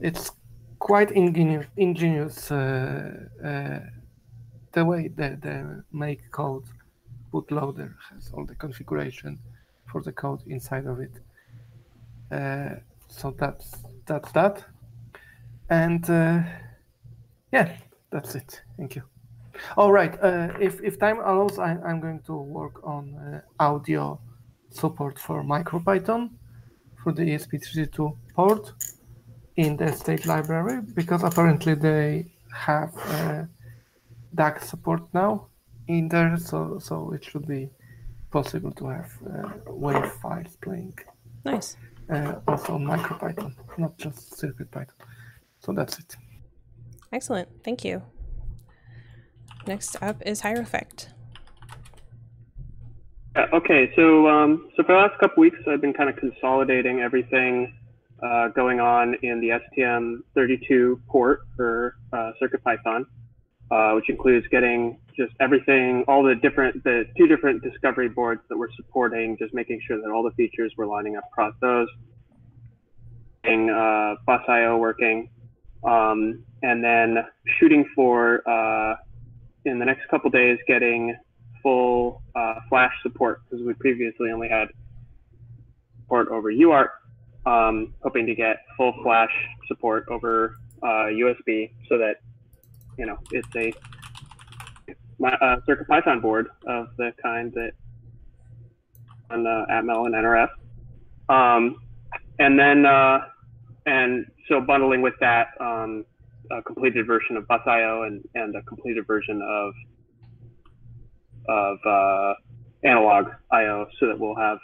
It's quite ingenious, ingenious uh, uh, the way the, the MakeCode bootloader has all the configuration for the code inside of it. Uh, so that's that's that, and uh, yeah, that's it. Thank you. All right. Uh, if if time allows, I, I'm going to work on uh, audio support for MicroPython, for the ESP32 port in the state library because apparently they have uh, DAC support now in there, so so it should be possible to have uh, WAV files playing. Nice. Uh, also on MicroPython, not just CircuitPython. So that's it. Excellent. Thank you. Next up is Hierophect. Uh, okay, so um, so for the last couple weeks, I've been kind of consolidating everything uh, going on in the STM32 port for uh, CircuitPython, uh, which includes getting just everything, all the different, the two different discovery boards that we're supporting, just making sure that all the features were lining up across those, getting uh, bus.io working, um, and then shooting for uh, in the next couple days getting full uh, Flash support because we previously only had support over UART. Um, hoping to get full Flash support over uh, USB so that you know it's a uh, Circuit Python board of the kind that on uh, Atmel and NRF. Um, and then uh, and so bundling with that um, a completed version of Bus.io and, and a completed version of of uh, analog IO so that we'll have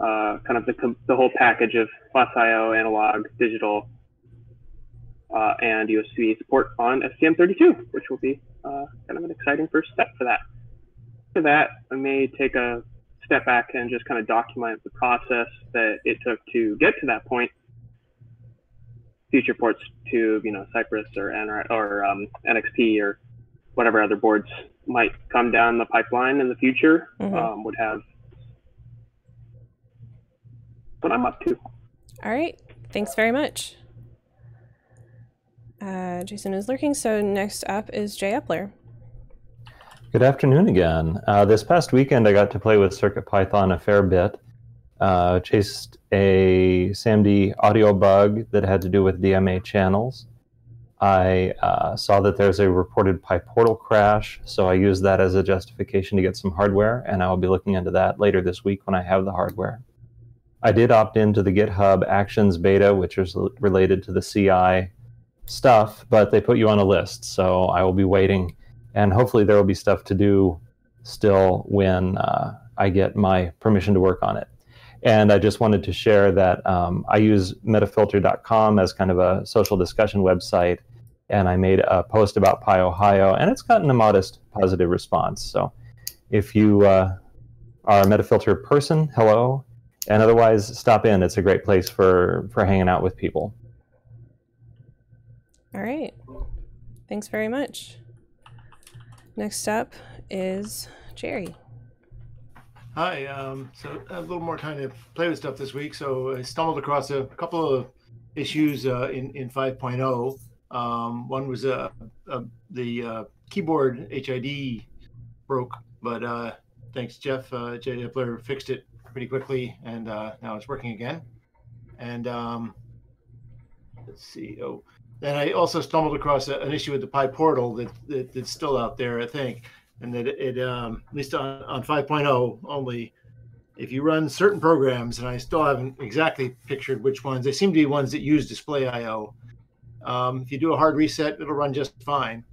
uh, kind of the, the whole package of Bus.io, analog, digital, uh, and USB support on STM32, which will be uh, kind of an exciting first step for that. For that, I may take a step back and just kind of document the process that it took to get to that point. Future ports to you know Cypress or NR, or um, NXP or whatever other boards might come down the pipeline in the future Mhm. um, would have what I'm up to. All right. Thanks very much. Uh, Jason is lurking, so next up is Jay Epler. Good afternoon again. Uh, this past weekend, I got to play with CircuitPython a fair bit. Uh, chased a SAMD audio bug that had to do with DMA channels. I uh, saw that there's a reported PyPortal crash, so I used that as a justification to get some hardware, and I will be looking into that later this week when I have the hardware. I did opt into the GitHub Actions beta, which is related to the CI stuff, but they put you on a list, so I will be waiting, and hopefully there will be stuff to do still when uh, I get my permission to work on it. And I just wanted to share that um, I use metafilter.com as kind of a social discussion website, and I made a post about PyOhio, and it's gotten a modest positive response. So if you uh, are a Metafilter person, hello, and otherwise stop in. It's a great place for for hanging out with people. All right. Thanks very much. Next up is Jerry. Hi. Um, so a little more time to play with stuff this week. So I stumbled across a couple of issues uh, in in 5.0. Um, one was uh, uh, the uh, keyboard HID broke, but uh, thanks Jeff uh, Jay Epler fixed it pretty quickly, and uh, now it's working again. And um, let's see. Oh, then I also stumbled across a, an issue with the PyPortal that, that that's still out there, I think, and that it, um, at least on, on 5.0 only, if you run certain programs, and I still haven't exactly pictured which ones, they seem to be ones that use displayio. Um, if you do a hard reset, it'll run just fine,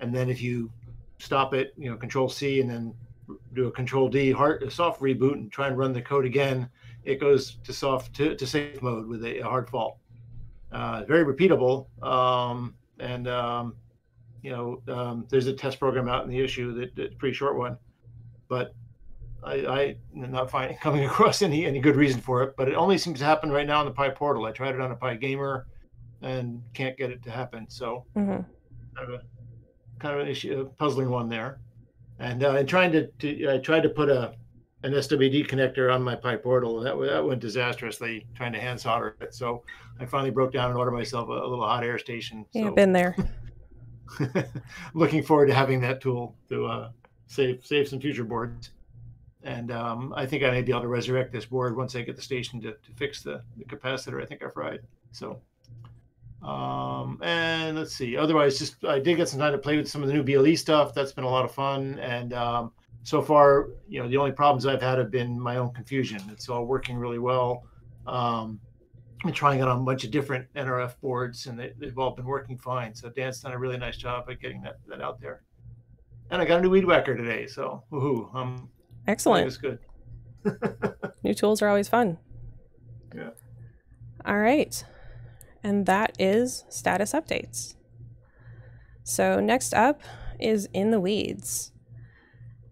and then if you stop it, you know, Control C, and then do a Control D hard a soft reboot and try and run the code again, it goes to soft to, to safe mode with a, a hard fault. Uh, very repeatable, um, and um, you know, um, there's a test program out in the issue that that's a pretty short one, but I, I am not finding coming across any any good reason for it. But it only seems to happen right now on the PyPortal. I tried it on a PyGamer, and can't get it to happen. So Mm-hmm. kind of a kind of an issue, a puzzling one there. And uh, and trying to, to I tried to put a an SWD connector on my PyPortal, and that that went disastrously trying to hand solder it. So I finally broke down and ordered myself a, a little hot air station. Yeah, So been there. looking forward to having that tool to uh, save save some future boards. And um, I think I may be able to resurrect this board once I get the station to, to fix the, the capacitor. I think I fried. So, um, and let's see. Otherwise, just I did get some time to play with some of the new BLE stuff. That's been a lot of fun. And um, so far, you know, the only problems I've had have been my own confusion. It's all working really well. Um, and trying it on a bunch of different NRF boards, and they, they've all been working fine. So Dan's done a really nice job at getting that, that out there. And I got a new weed whacker today, so woohoo! Um, Excellent. It's good. New tools are always fun. Yeah. All right. And that is status updates. So, next up is In the Weeds.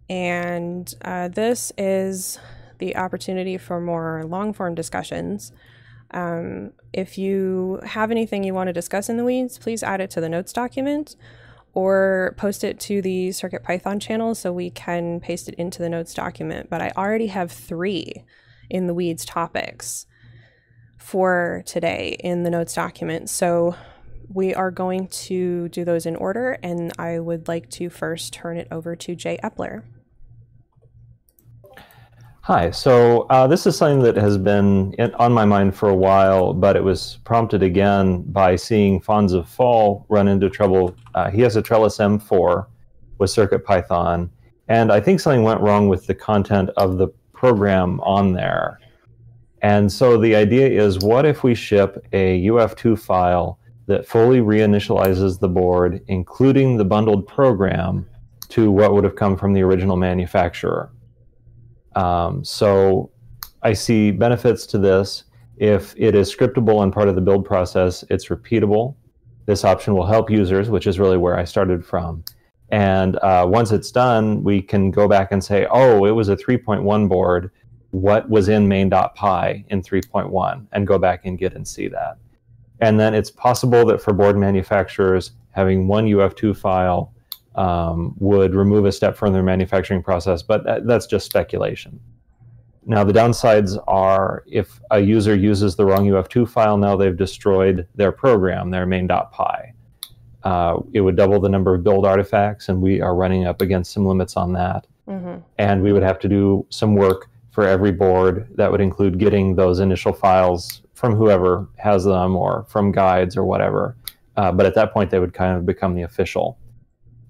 And uh, this is the opportunity for more long form discussions. Um, if you have anything you want to discuss in the weeds, please add it to the notes document or post it to the Circuit Python channel so we can paste it into the notes document. But I already have three in the weeds topics for today in the notes document. So we are going to do those in order, and I would like to first turn it over to Jay Epler. Hi. So uh, this is something that has been in, on my mind for a while, but it was prompted again by seeing Fonz of Fall run into trouble. Uh, he has a Trellis M4 with CircuitPython, and I think something went wrong with the content of the program on there. And so the idea is, what if we ship a UF2 file that fully reinitializes the board, including the bundled program, to what would have come from the original manufacturer? Um, so I see benefits to this. If it is scriptable and part of the build process, it's repeatable. This option will help users, which is really where I started from. And uh, once it's done, we can go back and say, oh, it was a 3.1 board. What was in main.py in 3.1? And go back and get and see that. And then it's possible that for board manufacturers, having one UF2 file um, would remove a step from their manufacturing process, but that, that's just speculation. Now, the downsides are if a user uses the wrong UF2 file, now they've destroyed their program, their main.py. Uh, it would double the number of build artifacts, and we are running up against some limits on that. Mm-hmm. And we would have to do some work for every board that would include getting those initial files from whoever has them or from guides or whatever. Uh, but at that point, they would kind of become the official.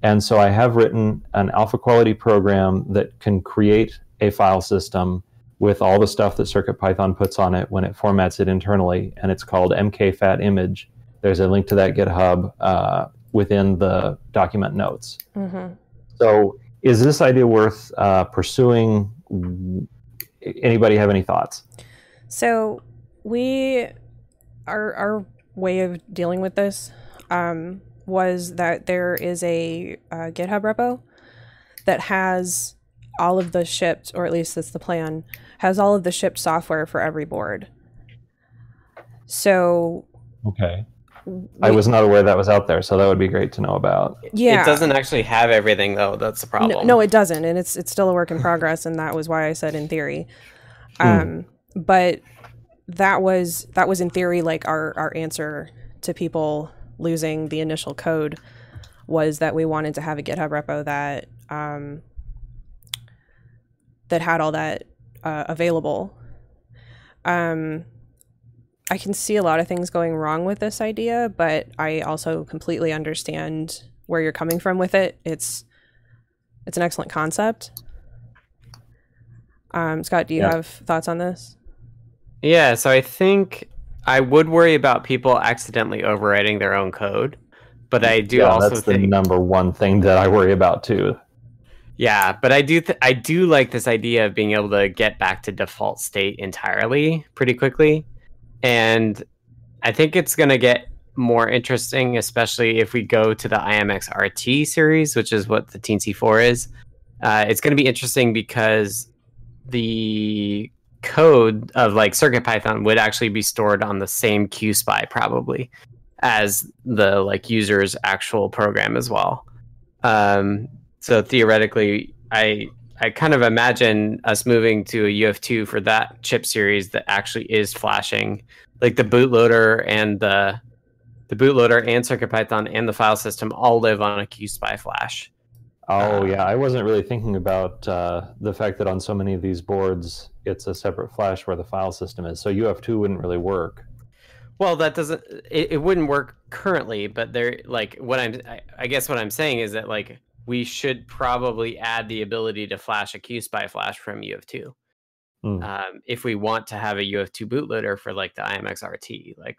And so I have written an alpha quality program that can create a file system with all the stuff that CircuitPython puts on it when it formats it internally, and it's called MKFat image. There's a link to that GitHub uh, within the document notes. Mm-hmm. So, is this idea worth uh, pursuing? Anybody have any thoughts? So we our our way of dealing with this um, was that there is a uh, GitHub repo that has all of the shipped, or at least that's the plan, has all of the shipped software for every board. So Okay. I was not aware that was out there, so that would be great to know about. Yeah. It doesn't actually have everything though. That's the problem. No, no, it doesn't, and it's it's still a work in progress, and that was why I said in theory. Um, but that was that was in theory like our our answer to people losing the initial code was that we wanted to have a GitHub repo that um, that had all that uh, available. Um, I can see a lot of things going wrong with this idea, but I also completely understand where you're coming from with it. It's it's an excellent concept. Um, Scott, do you Yeah. have thoughts on this? Yeah, so I think I would worry about people accidentally overwriting their own code, but I do yeah, also that's think the number one thing that I worry about too. Yeah, but I do th- I do like this idea of being able to get back to default state entirely pretty quickly. And I think it's going to get more interesting especially if we go to the IMX RT series, which is what the Teensy 4 is. Uh, it's going to be interesting because the code of like CircuitPython would actually be stored on the same QSPI probably as the like user's actual program as well. Um, so theoretically, I I kind of imagine us moving to a UF2 for that chip series that actually is flashing, like the bootloader and the the bootloader and CircuitPython and the file system all live on a QSPI flash. Oh yeah, I wasn't really thinking about uh, the fact that on so many of these boards, it's a separate flash where the file system is. So UF2 wouldn't really work. Well, that doesn't it, it wouldn't work currently, but there like what I'm I, I guess what I'm saying is that like we should probably add the ability to flash a QSPI flash from UF2. Mm. Um, if we want to have a UF2 bootloader for like the IMX RT, like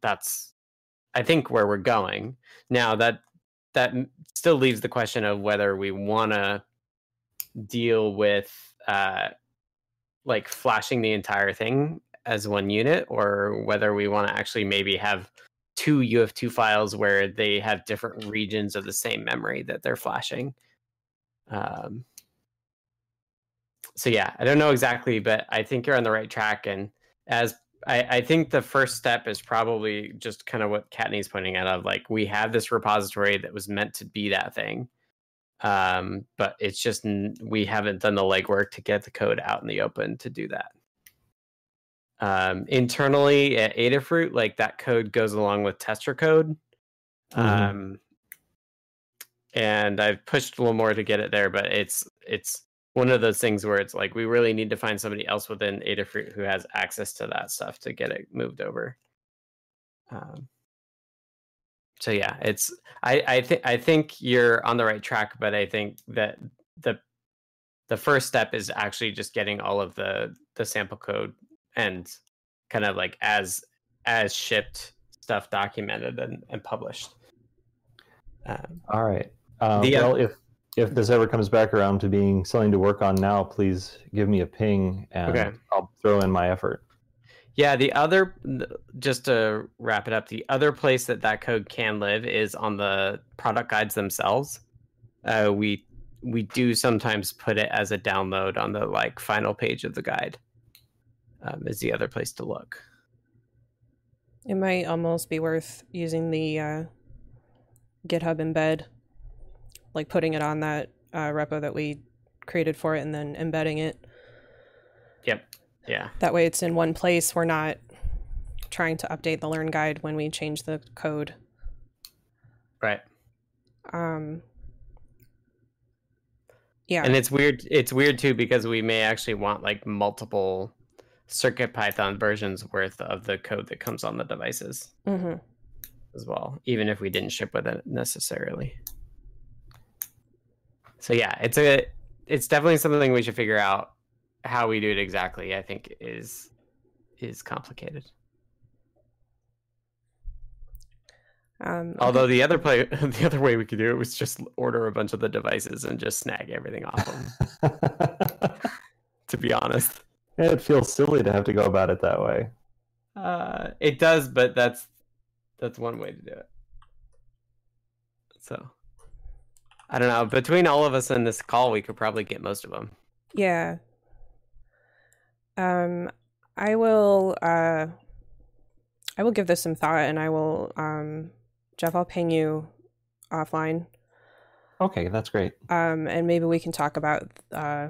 that's I think where we're going. Now that that still leaves the question of whether we want to deal with uh, like flashing the entire thing as one unit, or whether we want to actually maybe have two UF2 files where they have different regions of the same memory that they're flashing. Um, so yeah, I don't know exactly, but I think you're on the right track. And as I, I think the first step is probably just kind of what Kattni's pointing out of like we have this repository that was meant to be that thing, um, but it's just n- we haven't done the legwork to get the code out in the open to do that. Um, internally at Adafruit, like that code goes along with tester code. Mhm. Um, and I've pushed a little more to get it there, but it's it's one of those things where it's like we really need to find somebody else within Adafruit who has access to that stuff to get it moved over. Um, so yeah, it's I I think I think you're on the right track, but I think that the the first step is actually just getting all of the the sample code and kind of like as as shipped stuff documented and, and published. Um, All right. Uh, The, well, if if this ever comes back around to being something to work on now, please give me a ping and Okay. I'll throw in my effort. Yeah, the other, just to wrap it up, the other place that that code can live is on the product guides themselves. Uh, we we do sometimes put it as a download on the like final page of the guide. Um, is the other place to look. It might almost be worth using the uh, GitHub embed, like putting it on that uh, repo that we created for it and then embedding it. Yeah. That way it's in one place. We're not trying to update the Learn Guide when we change the code. Right. Um, yeah. And it's weird. It's weird too because we may actually want like multiple Circuit Python versions worth of the code that comes on the devices hmm as well, even if we didn't ship with it necessarily. So yeah, it's a it's definitely something we should figure out how we do it exactly. I think is is complicated. Um, Although the other play, the other way we could do it was just order a bunch of the devices and just snag everything off them. to be honest, It feels silly to have to go about it that way. uh, it does, but that's that's one way to do it. So I don't know. Between all of us in this call, we could probably get most of them. Yeah. Um, I will. Uh, I will give this some thought, and I will. Um, Jeff, I'll ping you offline, Okay, that's great. um, and maybe we can talk about uh,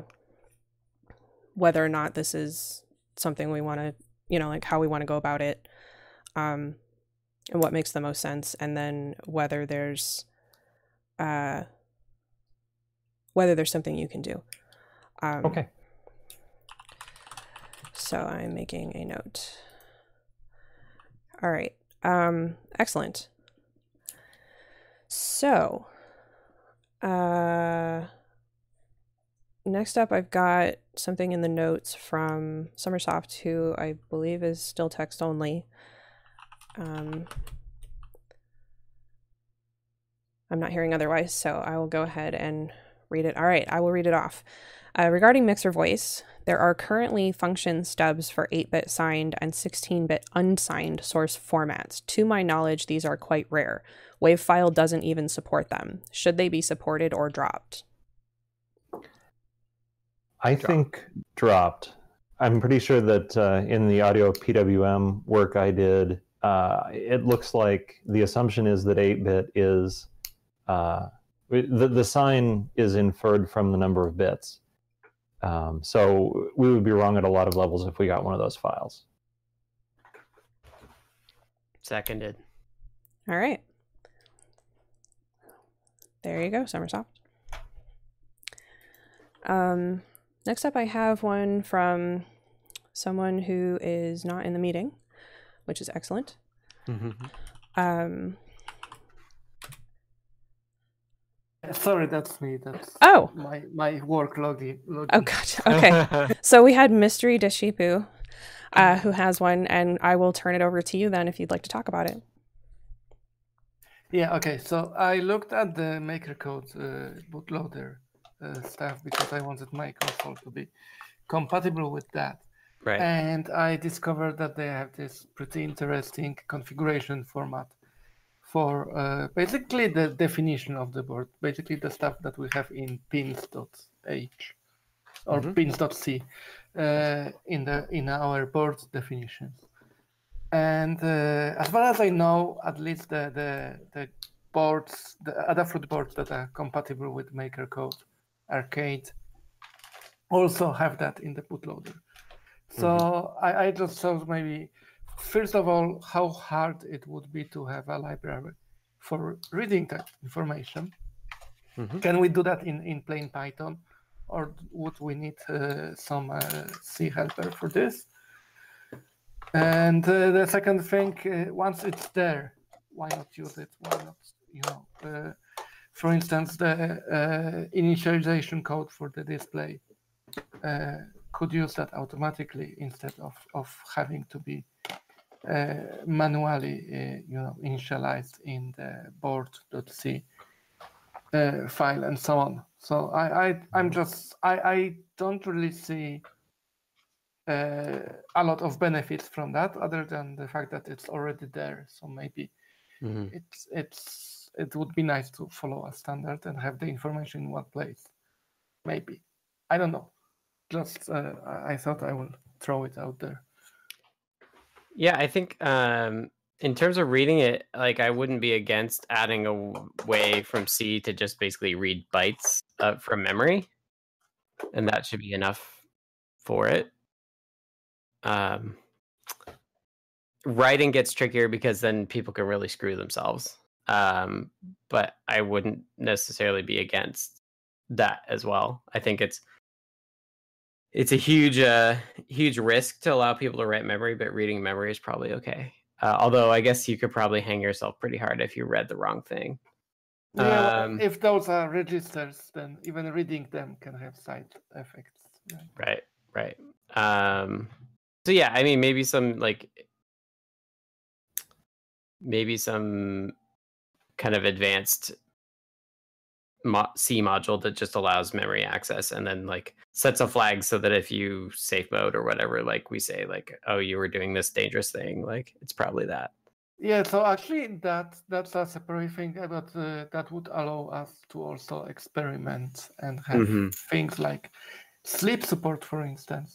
whether or not this is something we want to, you know, like how we want to go about it, um, and what makes the most sense, and then whether there's, uh, whether there's something you can do. Um, Okay. So I'm making a note. All right. Um, excellent. So, uh, next up, I've got something in the notes from Sommersoft, who I believe is still text only. Um, I'm not hearing otherwise, so I will go ahead and read it. All right, I will read it off. Uh, regarding Mixer Voice, there are currently function stubs for 8 bit signed and 16 bit unsigned source formats. To my knowledge, these are quite rare. Wavefile doesn't even support them. Should they be supported or dropped? I think dropped. I'm pretty sure that uh, in the audio PWM work I did, uh, it looks like the assumption is that 8-bit is uh, the the sign is inferred from the number of bits. Um, so we would be wrong at a lot of levels if we got one of those files. Seconded. All right. There you go, Sommersoft. Um, next up, I have one from someone who is not in the meeting, which is excellent. Um, Sorry, that's me. That's Oh. my my work login. login. Oh, god. Okay. so we had Mystery Deshipu, uh, who has one, and I will turn it over to you then if you'd like to talk about it. Yeah, okay. So I looked at the MakerCode uh, bootloader uh, stuff because I wanted my console to be compatible with that. Right. And I discovered that they have this pretty interesting configuration format for uh, basically the definition of the board, basically the stuff that we have in pins.h or Mhm. pins.c uh, in the in our board definitions. And uh, as far as I know, at least the the, the boards, the Adafruit boards that are compatible with MakeCode Arcade also have that in the bootloader. So I, I just thought maybe, first of all, how hard it would be to have a library for reading that information. Mhm. Can we do that in, in plain Python? Or would we need uh, some uh, C helper for this? And uh, the second thing, uh, once it's there, why not use it? Why not, you know, uh, for instance, the uh, initialization code for the display uh, could use that automatically instead of, of having to be manually, uh, you know, initialized in the board.c uh, file and so on. So I, I I'm just I, I don't really see uh, a lot of benefits from that other than the fact that it's already there. So maybe Mhm. it's it's it would be nice to follow a standard and have the information in one place. Maybe I don't know. Just uh, I I thought I will throw it out there. Yeah, I think um, in terms of reading it, like I wouldn't be against adding a way from C to just basically read bytes uh, from memory, and that should be enough for it. Um, writing gets trickier because then people can really screw themselves. Um, but I wouldn't necessarily be against that as well. I think it's it's a huge uh huge risk to allow people to write memory but reading memory is probably okay uh, although i guess you could probably hang yourself pretty hard if you read the wrong thing Yeah, Um, if those are registers, then even reading them can have side effects. Yeah. right right um so yeah i mean maybe some like maybe some kind of advanced mo- c module that just allows memory access and then like sets a flag so that if you safe mode or whatever like we say like oh you were doing this dangerous thing like it's probably that Yeah, so actually that that's a separate thing, uh, but uh, that would allow us to also experiment and have Mhm. things like sleep support, for instance,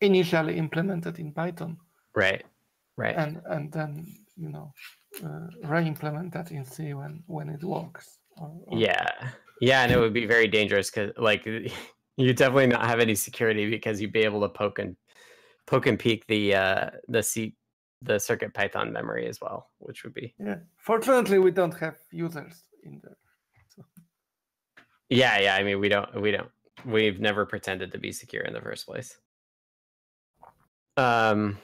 initially implemented in Python, right right and and then you know uh, re-implement that in C when when it works. Yeah, yeah, and it would be very dangerous because, like, you definitely not have any security because you'd be able to poke and poke and peek the uh the C the Circuit Python memory as well, which would be yeah. Fortunately, we don't have users in there. so. yeah, yeah. I mean, we don't we don't we've never pretended to be secure in the first place. Um,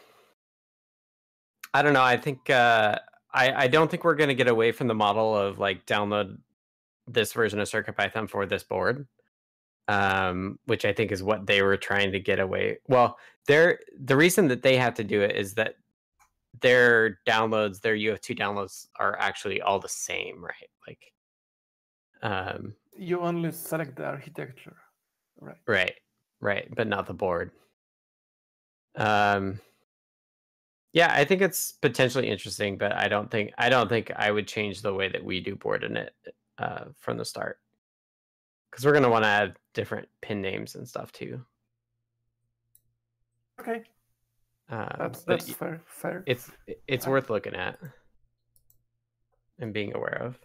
I don't know. I think uh, I I don't think we're gonna get away from the model of like download this version of Circuit CircuitPython for this board, um, which I think is what they were trying to get away. Well, they're the reason that they have to do it is that their downloads, their UF2 downloads, are actually all the same, right? Like, um, You only select the architecture, right? Right, right, but not the board. Um, yeah, I think it's potentially interesting, but I don't think I don't think I would change the way that we do board in it uh, from the start, because we're gonna want to add different pin names and stuff too. Okay, Um, that's that's y- fair. Fair. It's it's Uh, worth looking at and being aware of.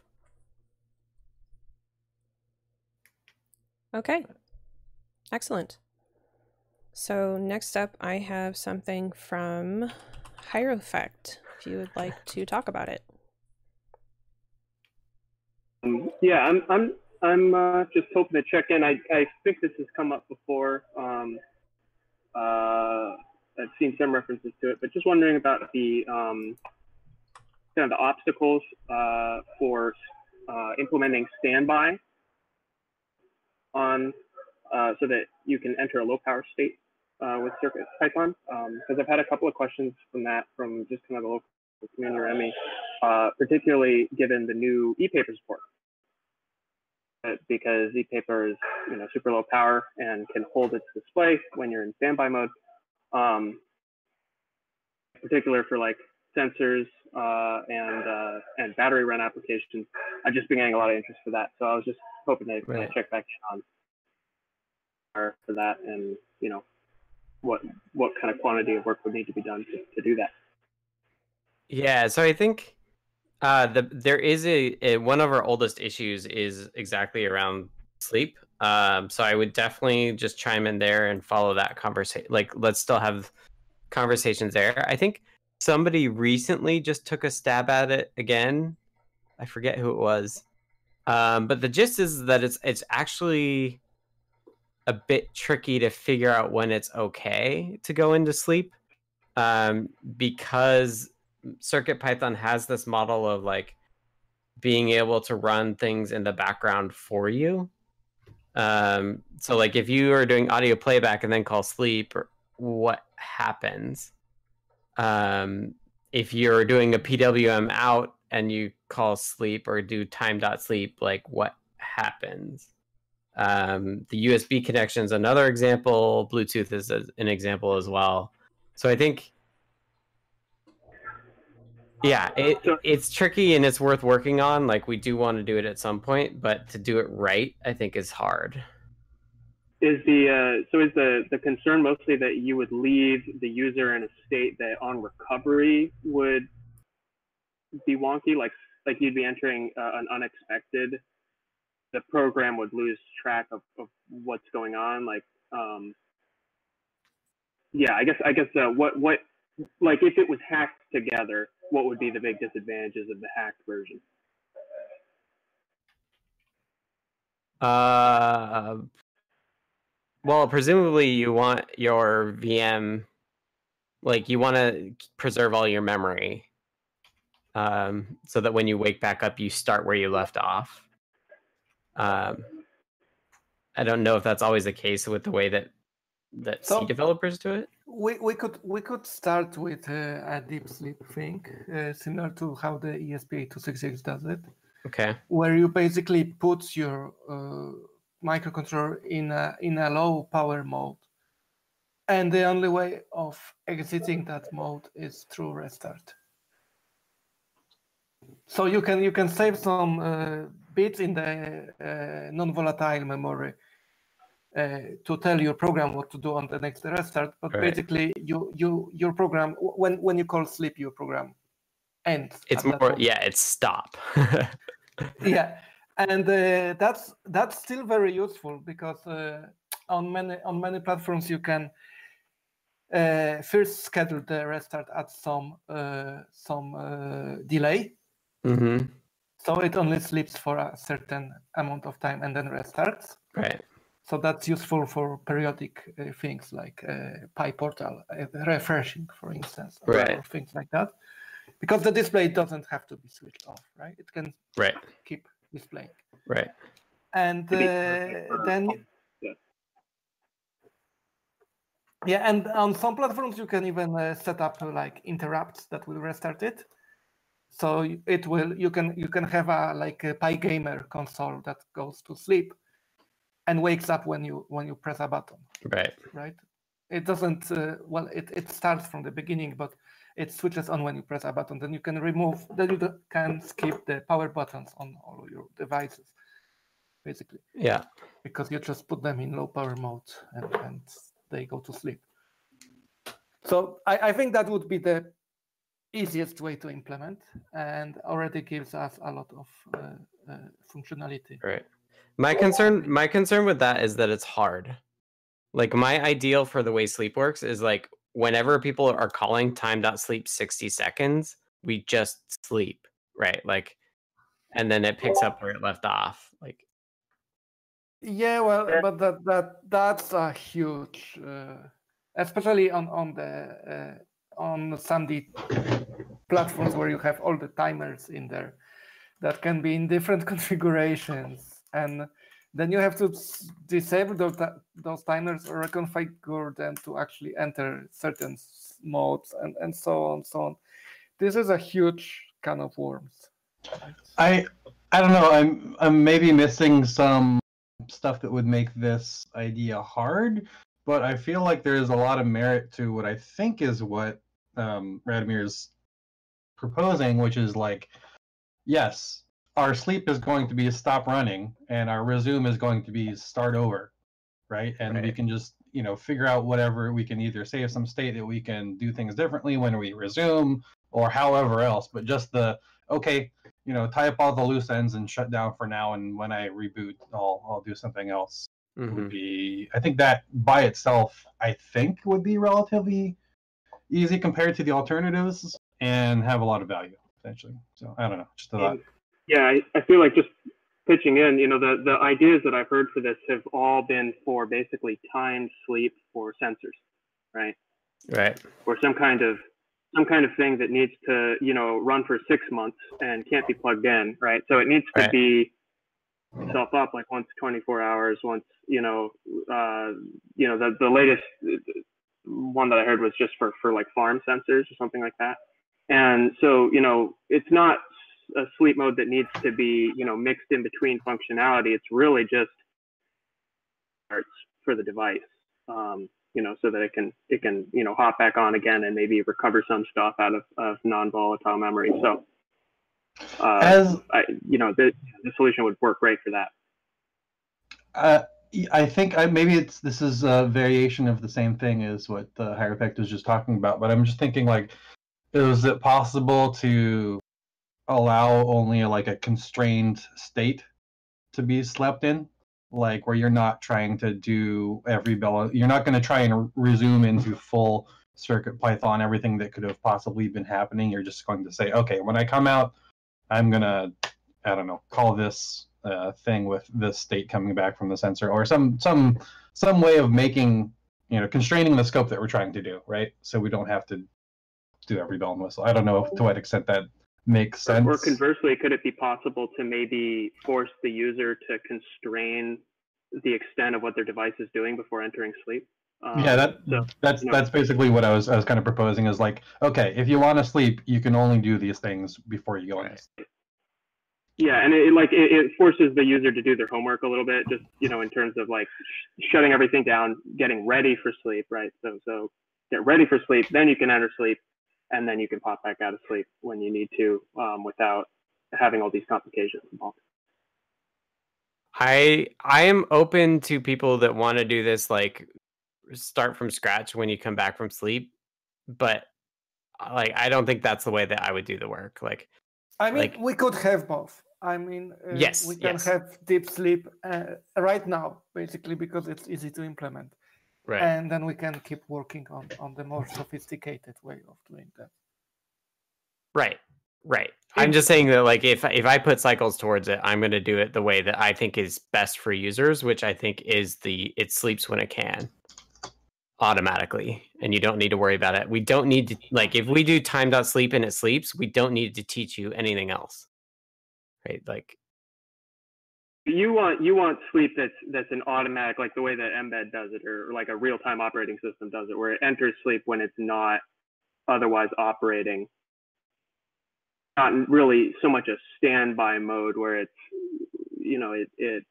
Okay. Excellent. So next up, I have something from Hierophect. If you would like to talk about it. Um, yeah, I'm I'm I'm uh, just hoping to check in. I I think this has come up before. Um, uh, I've seen some references to it, but just wondering about the um, kind of the obstacles uh, for uh, implementing standby on uh, so that you can enter a low power state uh, with Circuit Python. Because I've had a couple of questions from that from just kind of the local community uh, particularly given the new e-paper support. Because e-paper is you know super low power and can hold its display when you're in standby mode. Um, particular for like sensors uh, and uh, and battery run applications. I've just been getting a lot of interest for that. So I was just hoping to Right. check back in on for that and you know what what kind of quantity of work would need to be done to, to do that. Yeah, so I think uh, the there is a, a one of our oldest issues is exactly around sleep. Um, so I would definitely just chime in there and follow that conversation. Like, let's still have conversations there. I think somebody recently just took a stab at it again. I forget who it was, um, but the gist is that it's it's actually a bit tricky to figure out when it's okay to go into sleep um, because Circuit Python has this model of like being able to run things in the background for you. Um, so like if you are doing audio playback and then call sleep, what happens? Um, if you're doing a PWM out and you call sleep or do time dot sleep, like what happens? Um, the USB connection is another example. Bluetooth is a- an example as well. So I think yeah, it, it's tricky and it's worth working on. Like we do want to do it at some point, but to do it right, I think is hard. Is the uh, so is the the concern mostly that you would leave the user in a state that on recovery would be wonky, like like you'd be entering uh, an unexpected, the program would lose track of, of what's going on. Like, um, yeah, I guess I guess uh, what what like if it was hacked together, what would be the big disadvantages of the hacked version? Uh, well, presumably you want your VM, like you want to preserve all your memory, um, so that when you wake back up, you start where you left off. Um, I don't know if that's always the case with the way that that So- C developers do it. We, we could we could start with uh, a deep sleep thing, uh, similar to how the E ESP8266 does it, Okay. where you basically put your uh, microcontroller in a in a low power mode, and the only way of exiting that mode is through restart. So you can you can save some uh, bits in the uh, non-volatile memory to tell your program what to do on the next restart. But Right. basically, you you your program when when you call sleep, your program ends. It's more, yeah, it's stop. yeah, and uh, that's that's still very useful because uh, on many on many platforms you can uh, first schedule the restart at some uh, some uh, delay, hmm so it only sleeps for a certain amount of time and then restarts. Right. So that's useful for periodic uh, things like uh, PyPortal uh, refreshing, for instance, or, Right. or things like that, because the display doesn't have to be switched off, right? It can Right. keep displaying. Right. and uh, then yeah. yeah and on some platforms you can even uh, set up uh, like interrupts that will restart it so it will you can you can have a like a pygamer console that goes to sleep and wakes up when you when you press a button Right. right it doesn't uh, well it, it starts from the beginning but it switches on when you press a button then you can remove then you can skip the power buttons on all your devices basically Yeah. because you just put them in low power mode and, and they go to sleep. So I, I think that would be the easiest way to implement and already gives us a lot of uh, uh, functionality. Right. My concern my concern with that is that it's hard. Like my ideal for the way sleep works is like whenever people are calling time.sleep 60 seconds, we just sleep, right? Like and then it picks up where it left off. Like Yeah, well, but that that that's a huge, uh, especially on on the uh, on some the platforms where you have all the timers in there. that can be in different configurations, and then you have to disable those, those timers or reconfigure them to actually enter certain modes, and, and so on, so on. This is a huge can of worms. I I don't know. I'm I'm maybe missing some stuff that would make this idea hard, but I feel like there's a lot of merit to what I think is what um, Radomir's proposing, which is like, yes, our sleep is going to be stop running, and our resume is going to be start over, right? And we can just you know figure out whatever we can either save some state that we can do things differently when we resume, or however else. But just the okay, you know, tie up all the loose ends and shut down for now, and when I reboot, I'll I'll do something else. Would mm-hmm. be I think that by itself, I think would be relatively easy compared to the alternatives and have a lot of value potentially. So I don't know, just a thought. Yeah, I, I feel like just pitching in, you know, the, the ideas that I've heard for this have all been for basically timed sleep for sensors, right? Right. Or some kind of some kind of thing that needs to, you know, run for six months and can't be plugged in, right? So it needs to Right. be self up like once 24 hours, once, you know, uh, you know, the, the latest one that I heard was just for, for like farm sensors or something like that. And so, you know, it's not a sleep mode that needs to be, you know, mixed in between functionality. It's really just parts for the device, um, you know, so that it can, it can, you know, hop back on again and maybe recover some stuff out of, of non-volatile memory. So, uh, As- I, you know, the, the solution would work great for that. Uh, I think I, maybe it's this is a variation of the same thing as what the uh, Hierophect was just talking about, but I'm just thinking like, is it possible to allow only like a constrained state to be slept in, like where you're not trying to do every bell, you're not going to try and resume into full circuit Python everything that could have possibly been happening. You're just going to say, okay, when I come out, I'm gonna I don't know, call this uh, thing with this state coming back from the sensor, or some some some way of making you know constraining the scope that we're trying to do, right? So we don't have to do every bell and whistle. I don't know to what extent that makes sense. Or conversely, could it be possible to maybe force the user to constrain the extent of what their device is doing before entering sleep? Um, yeah, that so, that's you know, that's basically what I was I was kind of proposing is like, okay, if you want to sleep, you can only do these things before you go into sleep. Yeah, and it like it, it forces the user to do their homework a little bit, just you know, in terms of like sh- shutting everything down, getting ready for sleep, right? So so get ready for sleep, then you can enter sleep, and then you can pop back out of sleep when you need to, um, without having all these complications involved. I I am open to people that want to do this like start from scratch when you come back from sleep, but uh, like I don't think that's the way that I would do the work. Like I mean, Like- we could have both. I mean, uh, Yes, we can yes. have deep sleep uh, right now, basically, because it's easy to implement. Right. And then we can keep working on, on the more sophisticated way of doing that. Right. Right. I'm just saying that like if if I put cycles towards it, I'm going to do it the way that I think is best for users, which I think is the it sleeps when it can automatically and you don't need to worry about it. We don't need to like if we do time.sleep and it sleeps, we don't need to teach you anything else. Right? Like You want you want sleep that's that's an automatic, like the way that Mbed does it, or like a real time operating system does it, where it enters sleep when it's not otherwise operating. Not really so much a standby mode where it's you know it it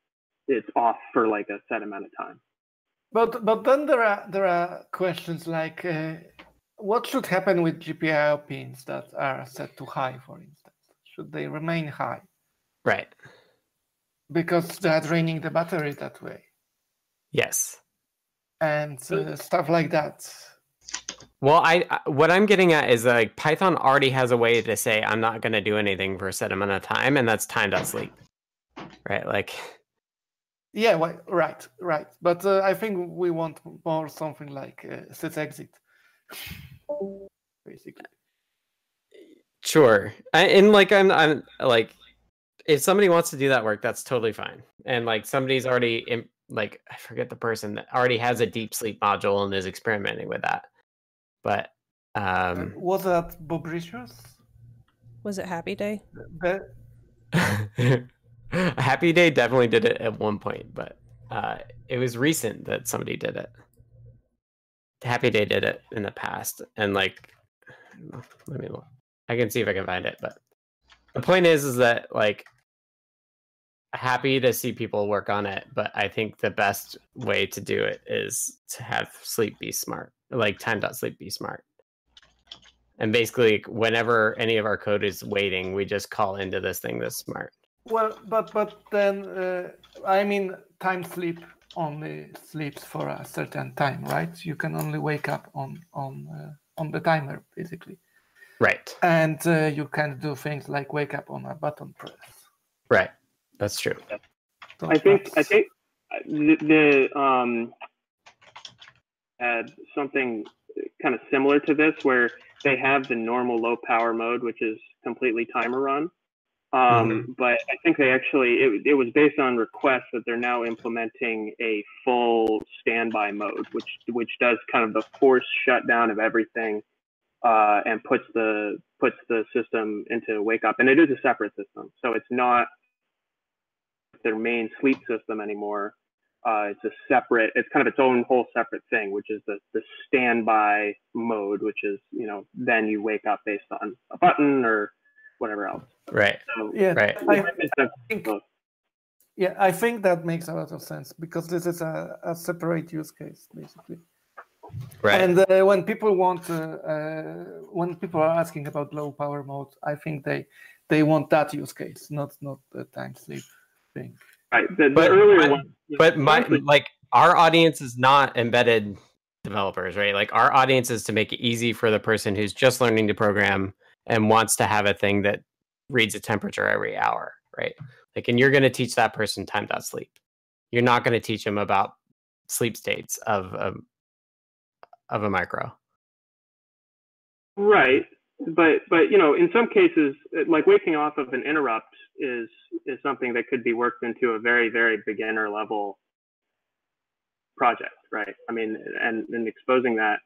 it's off for like a set amount of time. But but then there are there are questions like uh, what should happen with GPIO pins that are set to high, for instance? Should they remain high right. Because they are draining the battery that way Yes. and uh, stuff like that? Well, I I- what I'm getting at is like Python already has a way to say I'm not going to do anything for a set amount of time, and that's time.sleep. Right? Like Yeah, why- right, right. But uh, I think we want more something like uh, set exit, basically. Sure. I, and like I'm I'm like if somebody wants to do that work, that's totally fine. And like somebody's already in like I forget the person that already has a deep sleep module and is experimenting with that. But um Was that Bobricious? Was it Happy Day? Be- Happy Day definitely did it at one point, but uh, it was recent that somebody did it. Happy Day did it in the past, and like, let me look. I can see if I can find it, but the point is, is that like, happy to see people work on it, but I think the best way to do it is to have sleep be smart, like time.sleep be smart. And basically, whenever any of our code is waiting, we just call into this thing that's smart. Well, but but then uh, I mean, time sleep only sleeps for a certain time, right? You can only wake up on on uh, on the timer, basically. Right. And uh, you can do things like wake up on a button press. Right. That's true. So I think I think the, the um had something kind of similar to this where they have the normal low power mode, which is completely timer run. Um, But I think they actually it, it was based on request that they're now implementing a full standby mode, which which does kind of the forced shutdown of everything uh, and puts the puts the system into wake up. And it is a separate system, so it's not their main sleep system anymore. Uh, it's a separate, it's kind of its own whole separate thing, which is the, the standby mode, which is, you know, then you wake up based on a button or whatever else. Right. So, Yeah, Right. I instead think yeah, I think that makes a lot of sense because this is a, a separate use case, basically. Right. And uh, when people want, uh, uh, when people are asking about low power mode, I think they they want that use case, not not the time sleep thing. Right. The, the but earlier my, one, but my like our audience is not embedded developers right like our audience is to make it easy for the person who's just learning to program and wants to have a thing that reads a temperature every hour right like and you're going to teach that person time dot sleep you're not going to teach them about sleep states of a, of a micro Right. But but you know, in some cases, like waking off of an interrupt is is something that could be worked into a very very beginner level project, right? I mean, and and exposing that.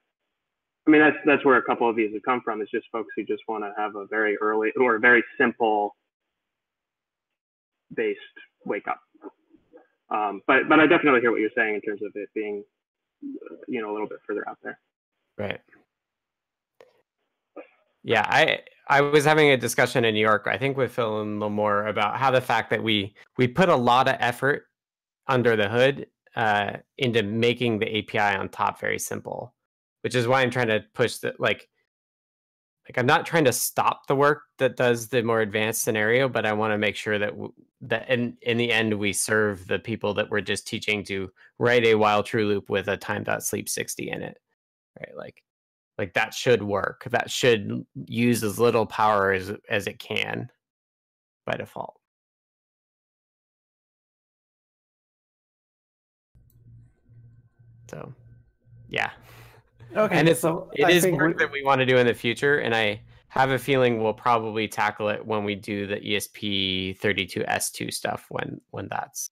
I mean, that's that's where a couple of these have come from. Is just folks who just want to have a very early or a very simple based wake up. Um, but but I definitely hear what you're saying in terms of it being, you know, a little bit further out there. Right. Yeah, I I was having a discussion in New York, I think with Phil and Limor, about how the fact that we we put a lot of effort under the hood uh, into making the API on top very simple, which is why I'm trying to push the like like I'm not trying to stop the work that does the more advanced scenario, but I want to make sure that w- that in in the end we serve the people that we're just teaching to write a while true loop with a time.sleep 60 in it, right? Like like that should work. That should use as little power as as it can by default. So, yeah. Okay, and it's so it I is work that we want to do in the future, and I have a feeling we'll probably tackle it when we do the E ESP32S2 stuff when when that's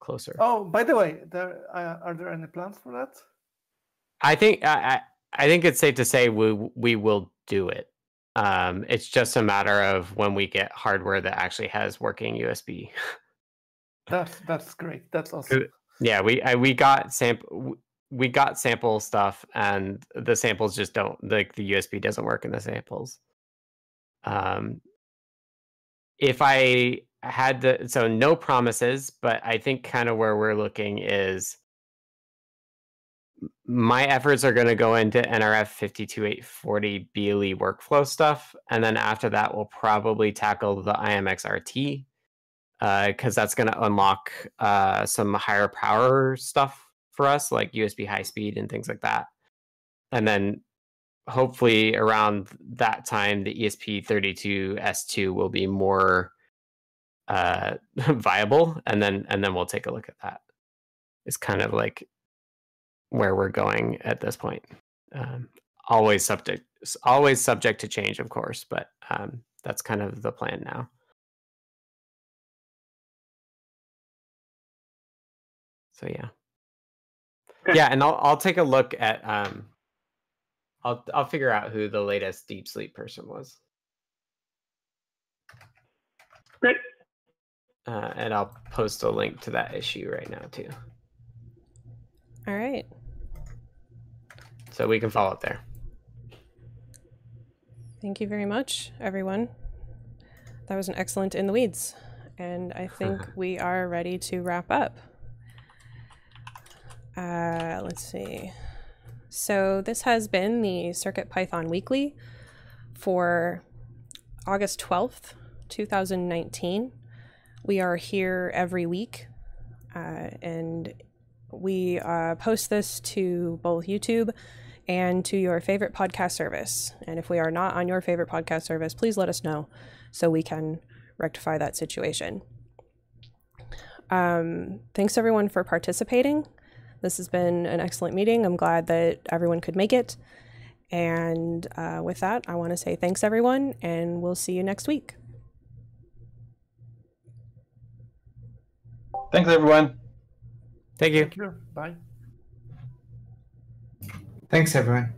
closer. Oh, by the way, there uh, are there any plans for that? I think I, I I think it's safe to say we we will do it. Um, it's just a matter of when we get hardware that actually has working USB. That's that's great. That's awesome. yeah, we I, we got sample we got sample stuff, and the samples just don't like the USB doesn't work in the samples. Um, if I had the so no promises, but I think kind of where we're looking is my efforts are going to go into NRF 52840 BLE workflow stuff. And then after that, we'll probably tackle the IMX RT because that's going to unlock uh, some higher power stuff for us, like USB high speed and things like that. And then hopefully around that time, the E ESP32S2 will be more uh, viable. And then, and then we'll take a look at that. It's kind of like where we're going at this point. Um, always subject, always subject to change, of course, but um, that's kind of the plan now. So yeah, yeah, and I'll I'll take a look at um, I'll I'll figure out who the latest deep sleep person was. Great. Uh, and I'll post a link to that issue right now too. All right. So we can follow up there. Thank you very much, everyone. That was an excellent in the weeds. And I think we are ready to wrap up. Uh, let's see. So, this has been the Circuit Python Weekly for August 12th, 2019. We are here every week, uh, and we uh, post this to both YouTube and to your favorite podcast service. And if we are not on your favorite podcast service, please let us know so we can rectify that situation. Um, thanks everyone for participating. This has been an excellent meeting. I'm glad that everyone could make it. And uh, with that, I want to say thanks everyone, and we'll see you next week. Thanks, everyone. Thank you. Thank you. Bye. Thanks, everyone.